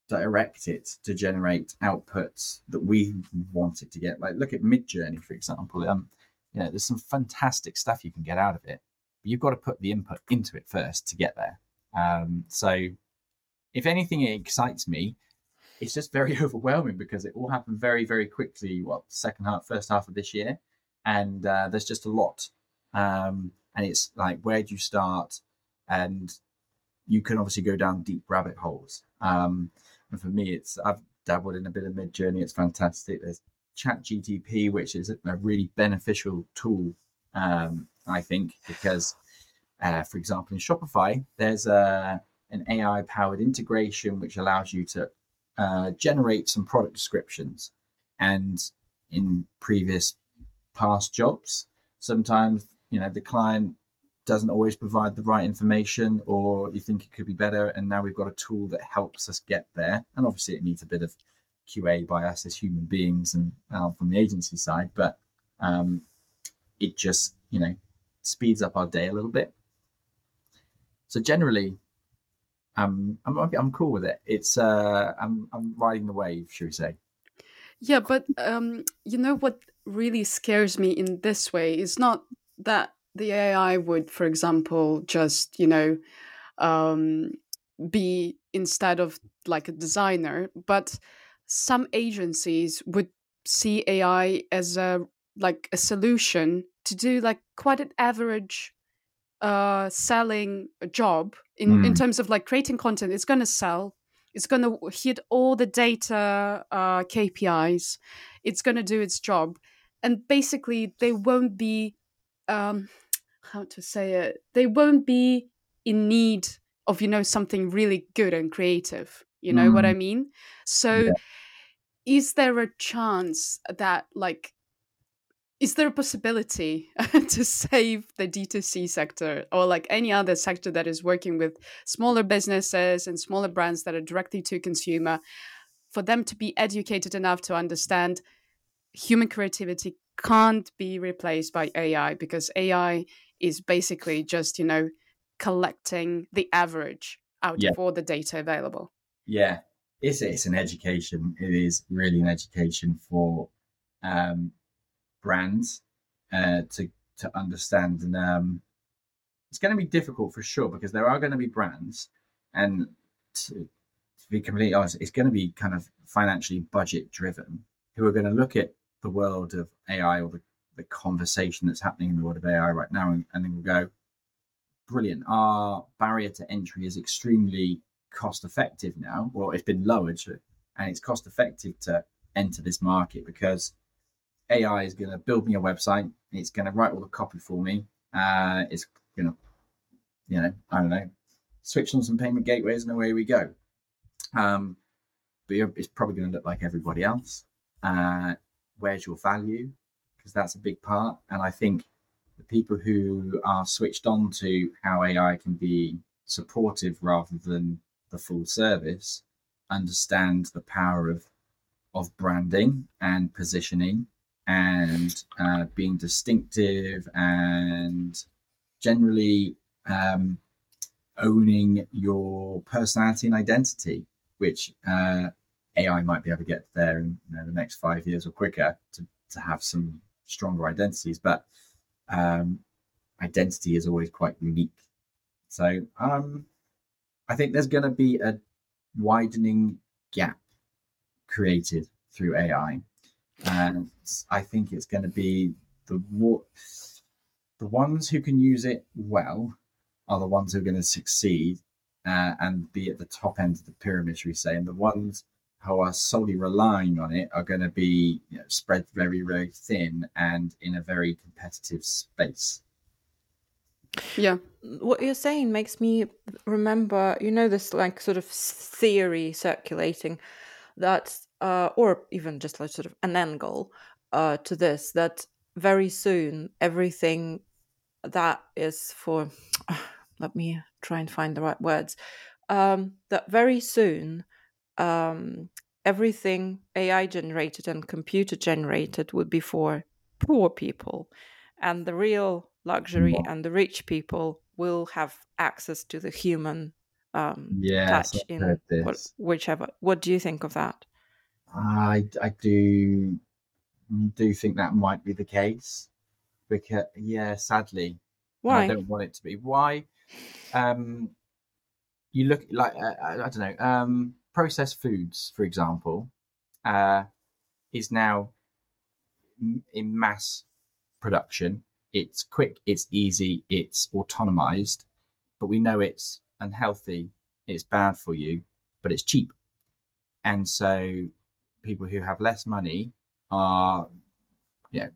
direct it to generate outputs that we want it to get. Like look at Midjourney, for example. Um, you know, there's some fantastic stuff you can get out of it, but you've got to put the input into it first to get there. Um, so, if anything, it excites me. It's just very (laughs) overwhelming because it all happened very, very quickly. What second half, first half of this year, and uh, there's just a lot. Um, and it's like, where do you start? And you can obviously go down deep rabbit holes. Um, and for me, it's I've dabbled in a bit of Midjourney. It's fantastic. There's Chat GTP, which is a really beneficial tool, um, I think, because, uh, for example, in Shopify, there's a an AI powered integration which allows you to uh, generate some product descriptions. And in previous past jobs, sometimes you know the client doesn't always provide the right information or you think it could be better. And now we've got a tool that helps us get there. And obviously it needs a bit of qa by us as human beings and uh, from the agency side but um, it just you know speeds up our day a little bit. So generally um, I'm, I'm cool with it. It's uh, I'm, I'm riding the wave should we say? Yeah but um, you know what really scares me in this way is not that the AI would, for example, just, you know, um, be instead of like a designer, but some agencies would see AI as a like a solution to do like quite an average uh selling job in mm. in terms of like creating content. It's going to sell. It's going to hit all the data uh KPIs it's going to do its job. And basically they won't be um how to say it they won't be in need of you know something really good and creative you know mm. what i mm. mean so yeah. is there a chance that like is there a possibility (laughs) to save the d2c sector or like any other sector that is working with smaller businesses and smaller brands that are directly to consumer for them to be educated enough to understand human creativity can't be replaced by ai because ai is basically just you know collecting the average out yeah. of all the data available yeah it's it's an education it is really an education for um brands uh to to understand and um it's going to be difficult for sure because there are going to be brands and to, to be completely honest it's going to be kind of financially budget driven who are going to look at the world of ai or the the conversation that's happening in the world of AI right now, and, and then we'll go, brilliant. Our barrier to entry is extremely cost effective now, or it's been lowered, and it's cost effective to enter this market because AI is going to build me a website. It's going to write all the copy for me. Uh, it's going to, you know, I don't know, switch on some payment gateways and away we go. Um, but it's probably going to look like everybody else. Uh, where's your value? Because that's a big part. And I think the people who are switched on to how AI can be supportive rather than the full service understand the power of of branding and positioning and uh, being distinctive and generally um, owning your personality and identity, which uh, AI might be able to get there in you know, the next five years or quicker to, to have some stronger identities, but um, identity is always quite unique. So um, I think there's going to be a widening gap created through AI, and I think it's going to be the the ones who can use it well are the ones who are going to succeed uh, and be at the top end of the pyramid, we say, and the ones who are solely relying on it are going to be you know, spread very, very thin and in a very competitive space. Yeah. What you're saying makes me remember, you know, this like sort of theory circulating that, uh, or even just like sort of an angle uh, to this, that very soon everything that is for (sighs) let me try and find the right words um, that very soon um, everything ai generated and computer generated would be for poor people and the real luxury Yeah. and the rich people will have access to the human um, Yes, touch in heard wh- this. whichever what do you think of that I I do do think that might be the case because yeah, sadly, why I don't want it to be. Why? Um, you look like uh, I, I don't know. Um, processed foods, for example, uh, is now in mass production. It's quick, it's easy, it's autonomized, but we know it's unhealthy, it's bad for you, but it's cheap. And so people who have less money are, you know,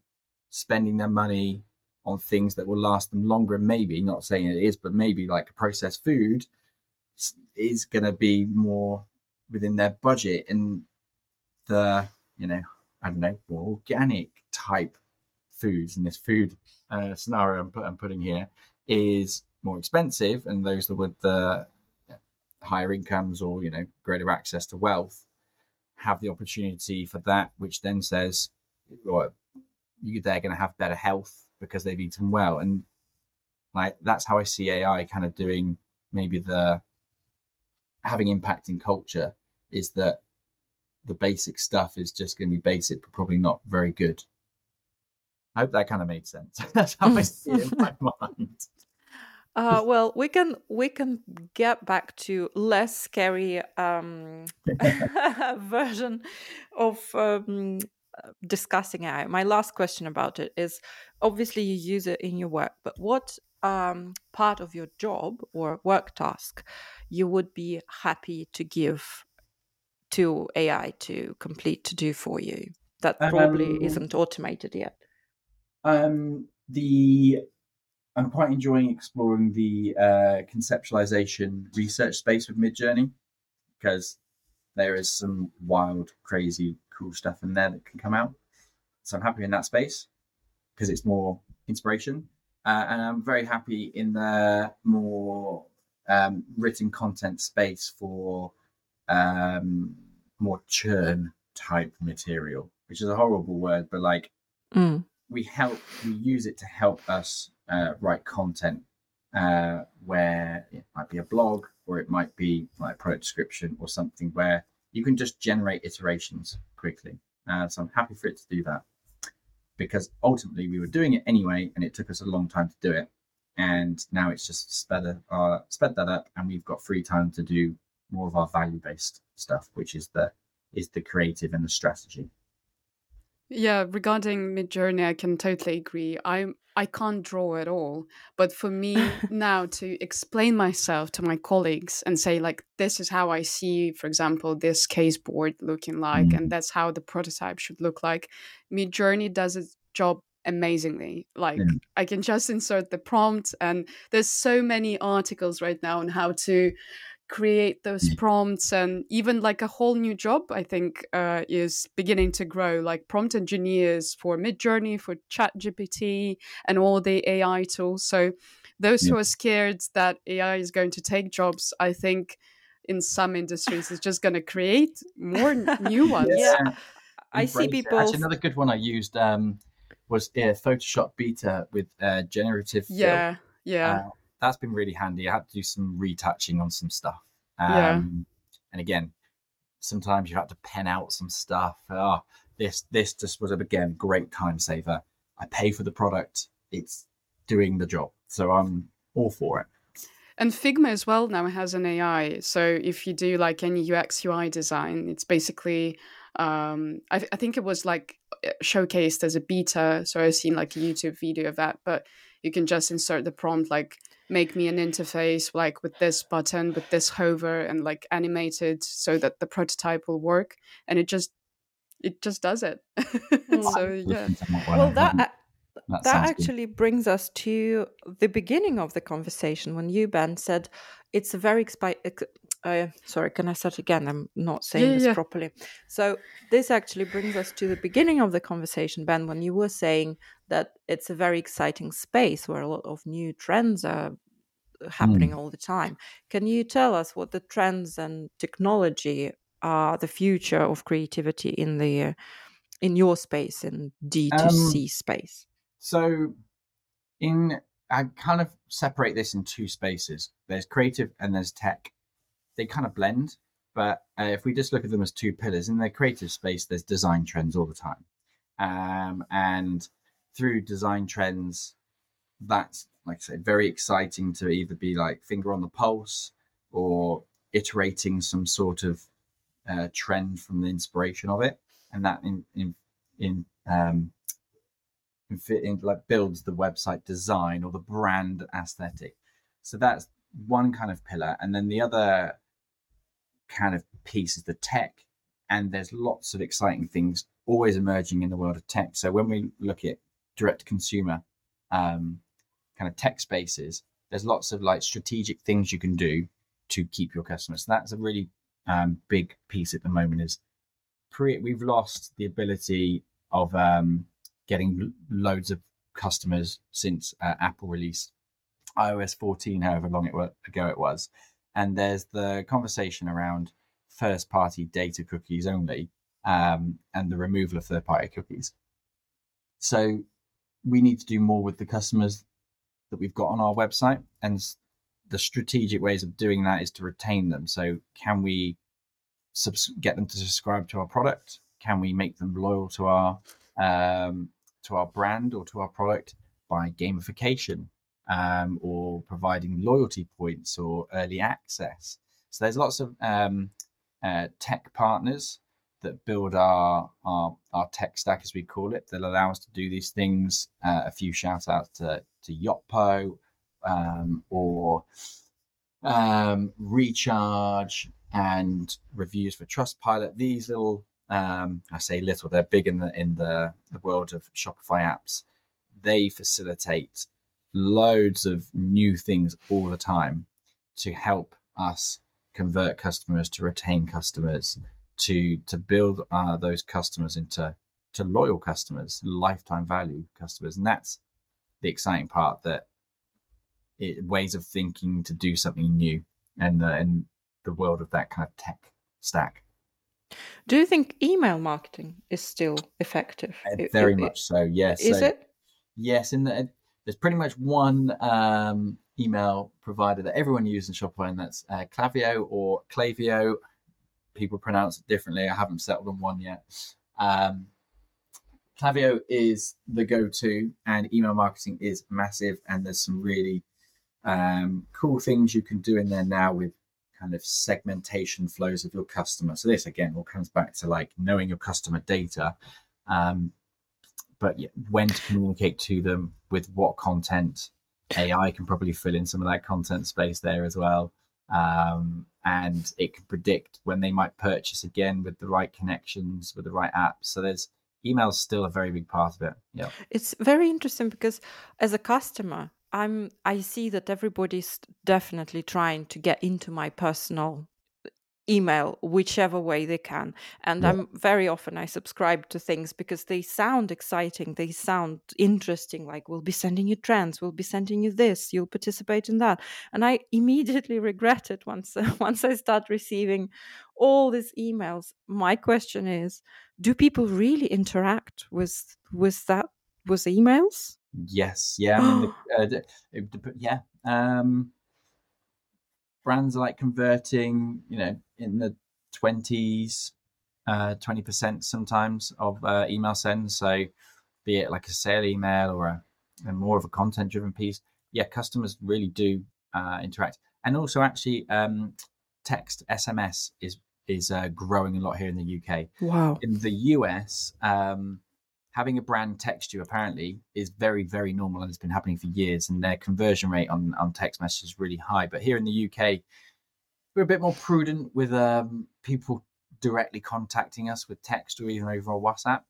spending their money on things that will last them longer. And maybe, not saying it is, but maybe like processed food is going to be more within their budget. And the, you know, I don't know, organic type foods in this food uh, scenario I'm, put, I'm putting here is more expensive. And those with the higher incomes or, you know, greater access to wealth have the opportunity for that, which then says, well, they're going to have better health because they've eaten well. And like, that's how I see AI kind of doing maybe the having impact in culture is that the basic stuff is just going to be basic, but probably not very good. I hope that kind of made sense. (laughs) That's how I see it in my (laughs) mind. Uh, well, we can we can get back to less scary um, (laughs) version of um, discussing AI. My last question about it is: obviously you use it in your work, but what um, part of your job or work task you would be happy to give to AI to complete to do for you that probably Um, isn't automated yet? Um, the I'm quite enjoying exploring the uh, conceptualization research space with Midjourney because there is some wild, crazy, cool stuff in there that can come out. So I'm happy in that space because it's more inspiration, uh, and I'm very happy in the more um, written content space for um, more churn type material, which is a horrible word, but like Mm. we help we use it to help us uh, write content uh, where it might be a blog or it might be like a product description or something where you can just generate iterations quickly uh, so i'm happy for it to do that because ultimately we were doing it anyway and it took us a long time to do it and now it's just sped, uh, sped that up and we've got free time to do more of our value based stuff which is the is the creative and the strategy Yeah, regarding Midjourney, I can totally agree. I'm I can't draw at all, but for me (laughs) now to explain myself to my colleagues and say like this is how I see, for example, this case board looking like, Mm. and that's how the prototype should look like. Midjourney does its job amazingly. Like Yeah. I can just insert the prompt, and there's so many articles right now on how to create those prompts and even like a whole new job i think uh, is beginning to grow like prompt engineers for midjourney for chat gpt and all the ai tools so those who are scared that ai is going to take jobs i think in some industries is just going to create more (laughs) new ones Yeah. I see Embrace people. Actually, another good one I used um, was uh, Photoshop Beta with uh, generative fill. yeah yeah Uh, that's been really handy. I had to do some retouching on some stuff. Um, Yeah. And again, sometimes you have to pen out some stuff. Oh, this this just was again great time saver. I pay for the product. It's doing the job, so I'm all for it. And Figma as well now has an AI. So if you do like any UX UI design, it's basically, um, I, I think it was like showcased as a beta. So I've seen like a YouTube video of that, but you can just insert the prompt like, make me an interface like with this button, with this hover, and like animated so that the prototype will work. And it just, it just does it. (laughs) so yeah. well that That, that sounds good. actually brings us to the beginning of the conversation when you ben said it's a very expi- ex- uh, sorry can i start again? I'm not saying Yeah, this yeah. properly. So this actually brings us to the beginning of the conversation ben when you were saying that it's a very exciting space where a lot of new trends are happening all the time. Can you tell us what the trends and technology are the future of creativity in the in your space in d2c space So, in I kind of separate this in two spaces. There's creative and there's tech. They kind of blend, but uh, if we just look at them as two pillars, in the creative space, there's design trends all the time, um, and through design trends, that's like I say, very exciting to either be like finger on the pulse or iterating some sort of uh, trend from the inspiration of it, and that in in in um, fit in like builds the website design or the brand aesthetic. So that's one kind of pillar, and then the other kind of piece is the tech, and there's lots of exciting things always emerging in the world of tech. So when we look at direct consumer um, kind of tech spaces, there's lots of like strategic things you can do to keep your customers. So that's a really um, big piece at the moment. Is pre we've lost the ability of um, getting loads of customers since uh, Apple released iOS 14, however long it wa- ago it was. And there's the conversation around first party data cookies only um, and the removal of third party cookies. So we need to do more with the customers that we've got on our website. And the strategic ways of doing that is to retain them. So can we subs- get them to subscribe to our product? Can we make them loyal to our um, to our brand or to our product by gamification um, or providing loyalty points or early access? So there's lots of um, uh, tech partners that build our, our our tech stack, as we call it, that allow us to do these things. Uh, a few shout outs to to Yotpo um, or um, Recharge and reviews for Trustpilot. These little, um, I say little, they're big in the in the, the world of Shopify apps. They facilitate loads of new things all the time to help us convert customers, to retain customers, to to build uh, those customers into to loyal customers, lifetime value customers, and that's the exciting part that it, ways of thinking to do something new and uh, in the world of that kind of tech stack. Do you think email marketing is still effective? Uh, Very I- much so. Yes. Is so, it? Yes. In the, there's pretty much one um, email provider that everyone uses in Shopify, and that's uh, Klaviyo or Klaviyo. People pronounce it differently. I haven't settled on one yet. Um, Klaviyo is the go-to, and email marketing is massive. And there's some really um, cool things you can do in there now with kind of segmentation flows of your customer. So this again all comes back to like knowing your customer data, um, but when to communicate to them with what content. AI can probably fill in some of that content space there as well. Um, and it can predict when they might purchase again with the right connections, with the right apps. So there's email's still a very big part of it. Yeah. It's very interesting because as a customer, I'm I see that everybody's definitely trying to get into my personal email whichever way they can. And Yeah. i'm very often i subscribe to things because they sound exciting they sound interesting like we'll be sending you trends we'll be sending you this you'll participate in that. And i (laughs) immediately regret it once (laughs) once i start receiving all these emails. My question is do people really interact with with that with emails Yes, yeah, I mean, the, (gasps) uh, yeah. Um, brands are like converting, you know, in the twenties, uh, twenty percent sometimes of uh, email sends. So, be it like a sale email or a, a more of a content-driven piece, yeah, customers really do uh, interact, and also actually, um, text SMS is is uh, growing a lot here in the UK wow in the US, um, having a brand text you apparently is very, very normal and it's been happening for years. And their conversion rate on, on text messages is really high. But here in the UK, we're a bit more prudent with um, people directly contacting us with text or even over WhatsApp.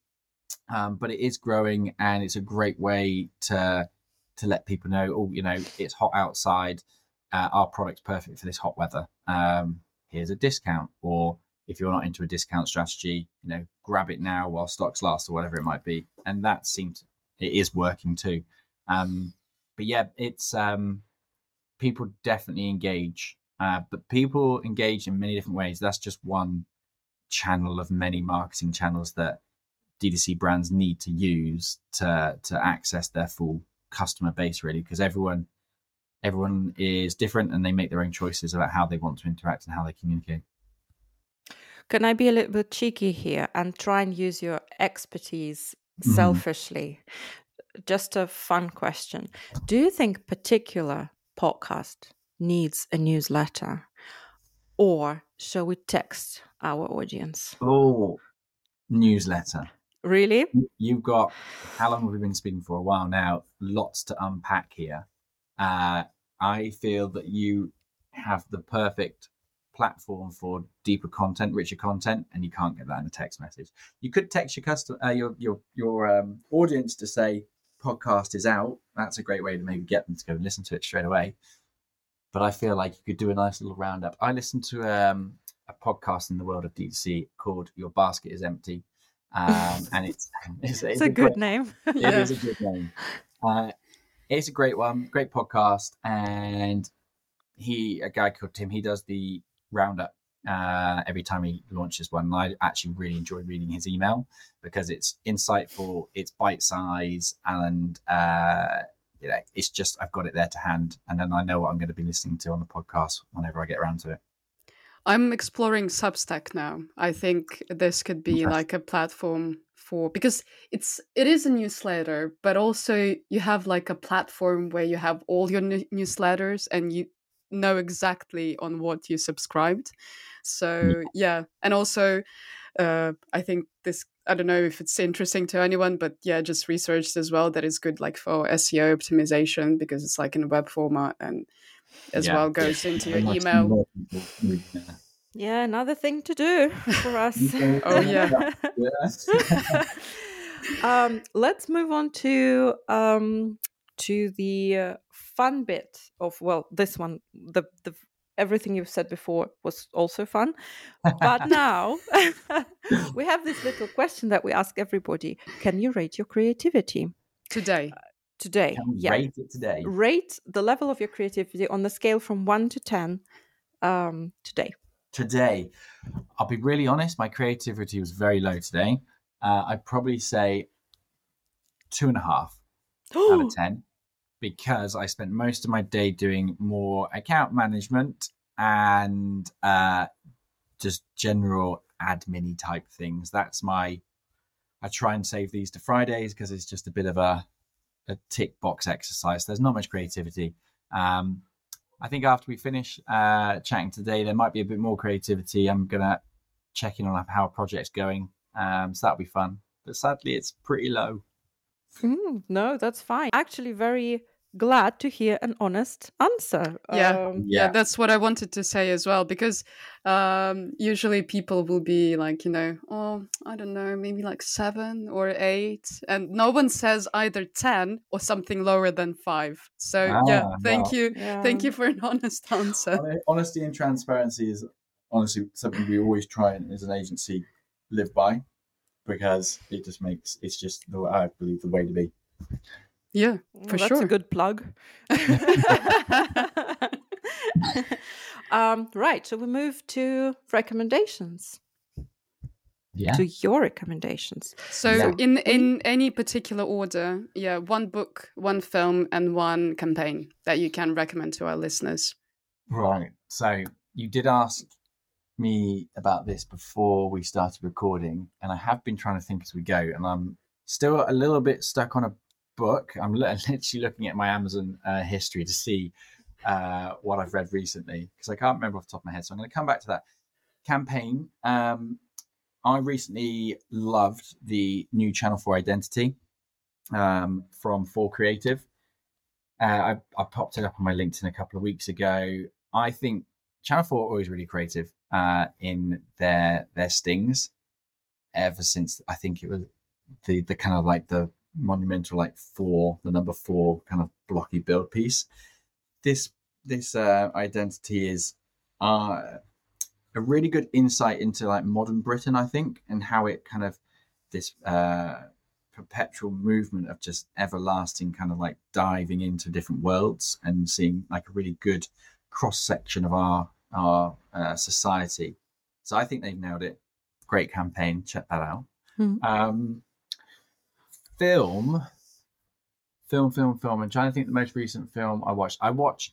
um, but it is growing, and it's a great way to to let people know, oh, you know, it's hot outside. Uh, our product's perfect for this hot weather. Um, here's a discount, or if you're not into a discount strategy, you know, grab it now while stocks last, or whatever it might be. And that seems it is working too. Um, but yeah, it's um, people definitely engage, uh, but people engage in many different ways. That's just one channel of many marketing channels that D2C brands need to use to to access their full customer base, really, because everyone everyone is different and they make their own choices about how they want to interact and how they communicate. Can I be a little bit cheeky here and try and use your expertise Mhm. selfishly? Just a fun question. Do you think particular podcast needs a newsletter or shall we text our audience? Oh, newsletter. Really? You've got how long have we been speaking for? A while now. Lots to unpack here. Uh, I feel that you have the perfect platform for deeper content, richer content, and you can't get that in a text message. You could text your customer, uh, your your your um, audience to say podcast is out. That's a great way to maybe get them to go and listen to it straight away. But I feel like you could do a nice little roundup. I listened to um, a podcast in the world of D2C called "Your Basket Is Empty," um, and it's (laughs) (laughs) it's, It's a good name. (laughs) it Yeah. is a good name. Uh, it's a great one, great podcast, and he, a guy called Tim, he does the roundup uh, every time he launches one. And I actually really enjoy reading his email because it's insightful, it's bite size, and uh, you know, it's just I've got it there to hand, and then I know what I'm going to be listening to on the podcast whenever I get around to it. I'm exploring Substack now. I think this could be like a platform for because it's it is a newsletter, but also you have like a platform where you have all your new- newsletters and you know exactly on what you subscribed. So yeah, and also uh, I think this I don't know if it's interesting to anyone, but yeah, just researched as well that is good like for SEO optimization because it's like in a web format and as Yeah. well goes into your I'd like to see email. more people reading that. Yeah, another thing to do for (laughs) us. Oh, yeah. Yeah. (laughs) um, let's move on to um, to the uh, fun bit of well, this one. The the everything you've said before was also fun, but (laughs) now (laughs) we have this little question that we ask everybody: Can you rate your creativity Today. today? Can yeah, rate it today? rate the level of your creativity on the scale from one to ten um, today. today i'll be really honest my creativity was very low today uh, i'd probably say two and a half out of (gasps) ten because i spent most of my day doing more account management and uh, just general admin type things that's my i try and save these to fridays because it's just a bit of a, a tick box exercise there's not much creativity um, I think after we finish uh, chatting today, there might be a bit more creativity. I'm gonna check in on how a project's going, um, so that'll be fun. But sadly, it's pretty low. Mm, no, that's fine. Actually, very glad to hear an honest answer. Yeah. Um, yeah. Yeah. that's what i wanted to say as well because um usually people will be like you know oh i don't know maybe like seven or eight and no one says either 10 or something lower than five so yeah Ah, thank wow. you yeah. thank you for an (laughs) honest answer Honesty and transparency is honestly something we always try and as an agency live by because it just makes it's just the I believe the way to be. Yeah Well, for that's sure. a good plug. (laughs) um, right, so we move to recommendations. Yeah. To your recommendations. so Yeah. in in any particular order yeah one book one film and one campaign that you can recommend to our listeners Right. So you did ask me about this before we started recording, and I have been trying to think as we go, and I'm still a little bit stuck on a book. I'm (laughs) literally looking at my Amazon uh, history to see uh, what I've read recently because I can't remember off the top of my head. So I'm going to come back to that campaign. Um, I recently loved the new Channel 4 Identity um, from 4 Creative. Uh, I, I popped it up on my LinkedIn a couple of weeks ago. I think Channel 4 are always really creative uh, in their their stings ever since I think it was the the kind of like the monumental like four, the number four kind of blocky build piece. This this uh, identity is uh, a really good insight into like modern Britain, I think, and how it kind of this uh, perpetual movement of just everlasting kind of like diving into different worlds and seeing like a really good cross section of our our uh, society. So I think they've nailed it. Great campaign. Check that out. Hmm. Um, film, film, film, film. I'm trying to think the most recent film I watched. I watch.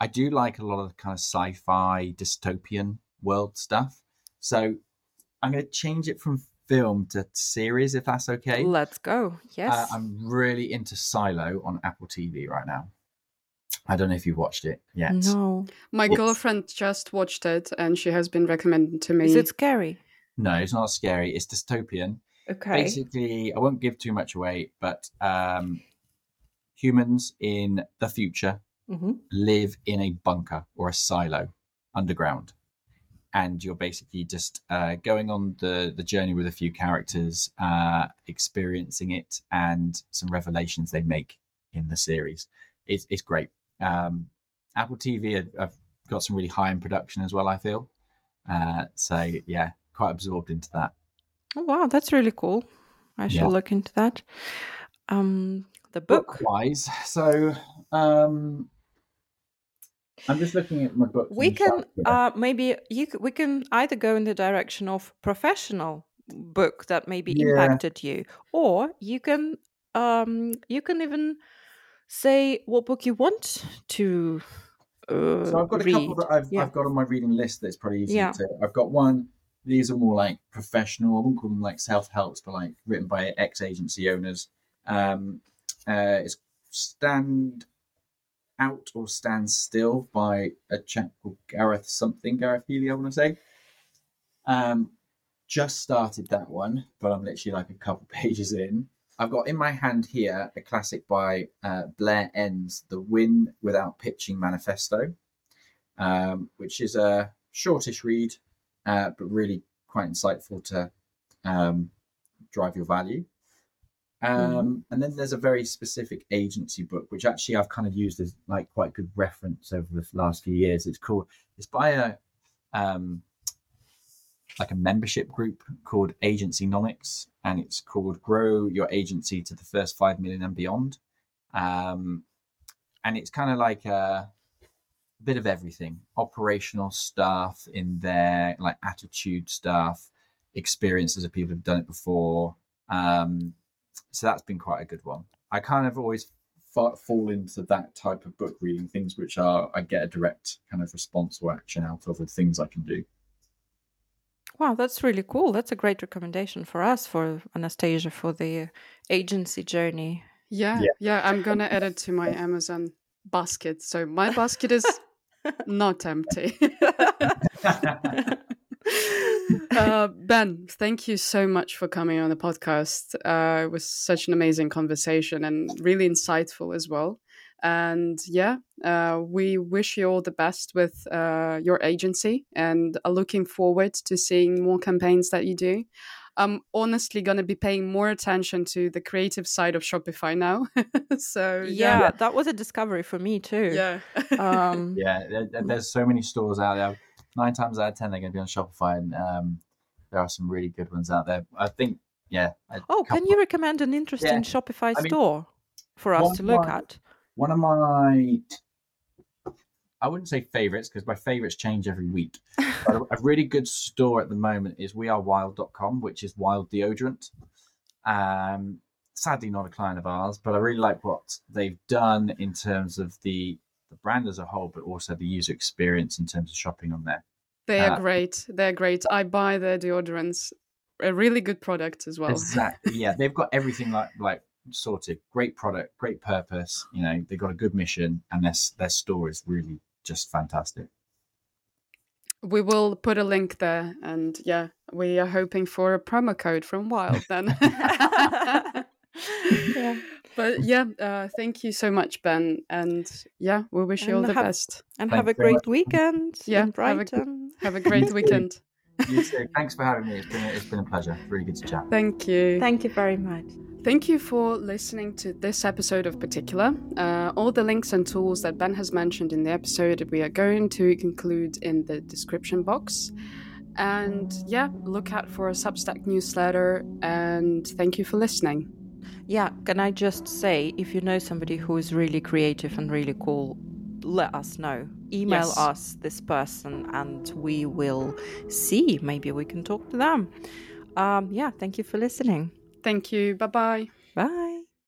I do like a lot of kind of sci-fi dystopian world stuff. So I'm going to change it from film to series, if that's okay. Let's go. Yes. Uh, I'm really into Silo on Apple TV right now. I don't know if you've watched it yet. no. My Yes. girlfriend just watched it and she has been recommending to me. Is it scary? No, it's not scary. It's dystopian. Okay. Basically, I won't give too much away, but um, humans in the future hmm live in a bunker or a silo underground. And you're basically just uh, going on the, the journey with a few characters, uh, experiencing it, and some revelations they make in the series. It's, it's great. Um, Apple TV have, have got some really high end production as well, I feel. Uh, so, yeah, quite absorbed into that. Oh, wow, that's really cool. I shall Yeah. look into that. Um, the book. book wise so um i'm just looking at my book We can uh, maybe you we can either go in the direction of professional book that maybe Yeah. impacted you, or you can um, you can even say what book you want to uh, so i've got a read. couple that I've, Yeah. I've got on my reading list that's probably easy Yeah. to i've got one these are more like professional i won't call them like self-helps but like written by ex-agency owners. Um uh it's stand out or stand still by a chap called gareth something gareth healy i want to say. Um just started that one but i'm literally like a couple (laughs) pages in. I've got in my hand here a classic by uh, Blair Enns, The Win Without Pitching Manifesto, um, which is a shortish read, uh, but really quite insightful to um, drive your value. Um, And then there's a very specific agency book, which actually I've kind of used as like quite good reference over the last few years. It's called, it's by a, um, like a membership group called Agencynomics, and it's called Grow Your Agency to the First Five Million and Beyond. Um, and it's kind of like a bit of everything operational stuff in there, like attitude stuff, experiences of people who've done it before. Um, so that's been quite a good one. I kind of always fa- fall into that type of book reading, things which are I get a direct kind of response or action out of, with things I can do. Wow, that's really cool. That's a great recommendation for us, for Anastasia, for the agency journey. yeah, Yeah. yeah, I'm gonna (laughs) add it to my Amazon basket. So my basket is not empty. (laughs) uh, ben, thank you so much for coming on the podcast. Uh, it was such an amazing conversation and really insightful as well. And yeah, uh, we wish you all the best with uh, your agency and are looking forward to seeing more campaigns that you do. I'm honestly going to be paying more attention to the creative side of Shopify now. (laughs) so yeah, that was a discovery for me too. yeah. Um, (laughs) yeah, there, there- there's so many stores out there. Nine times out of ten, they're going to be on Shopify, and um, there are some really good ones out there. I think, yeah. Oh, can couple- you recommend an interesting Yeah. Shopify I mean, store for us to look one- at? One of my, I wouldn't say favorites because my favorites change every week. (laughs) but a, a really good store at the moment is wearewild.com, which is wild deodorant. Um, sadly, not a client of ours, but I really like what they've done in terms of the the brand as a whole, but also the user experience in terms of shopping on there. They are Uh, great. They're great. I buy their deodorants. A really good product as well. Exactly. (laughs) Yeah, they've got everything like like sorted. Great product, great purpose. You know, they've got a good mission, and their their store is really just fantastic. We will put a link there, and yeah, we are hoping for a promo code from Wild then. Yeah. (laughs) (laughs) But yeah, uh, thank you so much, Ben, and yeah, we wish you all the have- best. And Thank have a great much. weekend Yeah, in have a- Brighton. Have a great (laughs) weekend. You too. Thanks for having me. It's been a, it's been a pleasure. Really good to chat. Thank you. Thank you very much. Thank you for listening to this episode of Particular. Uh, all the links and tools that Ben has mentioned in the episode, we are going to include in the description box. And yeah, look out for a Substack newsletter. And thank you for listening. Yeah, can I just say if you know somebody who is really creative and really cool, let us know. Email Yes. us this person and we will see. Maybe we can talk to them. Um, yeah, thank you for listening. Thank you. Bye bye. Bye.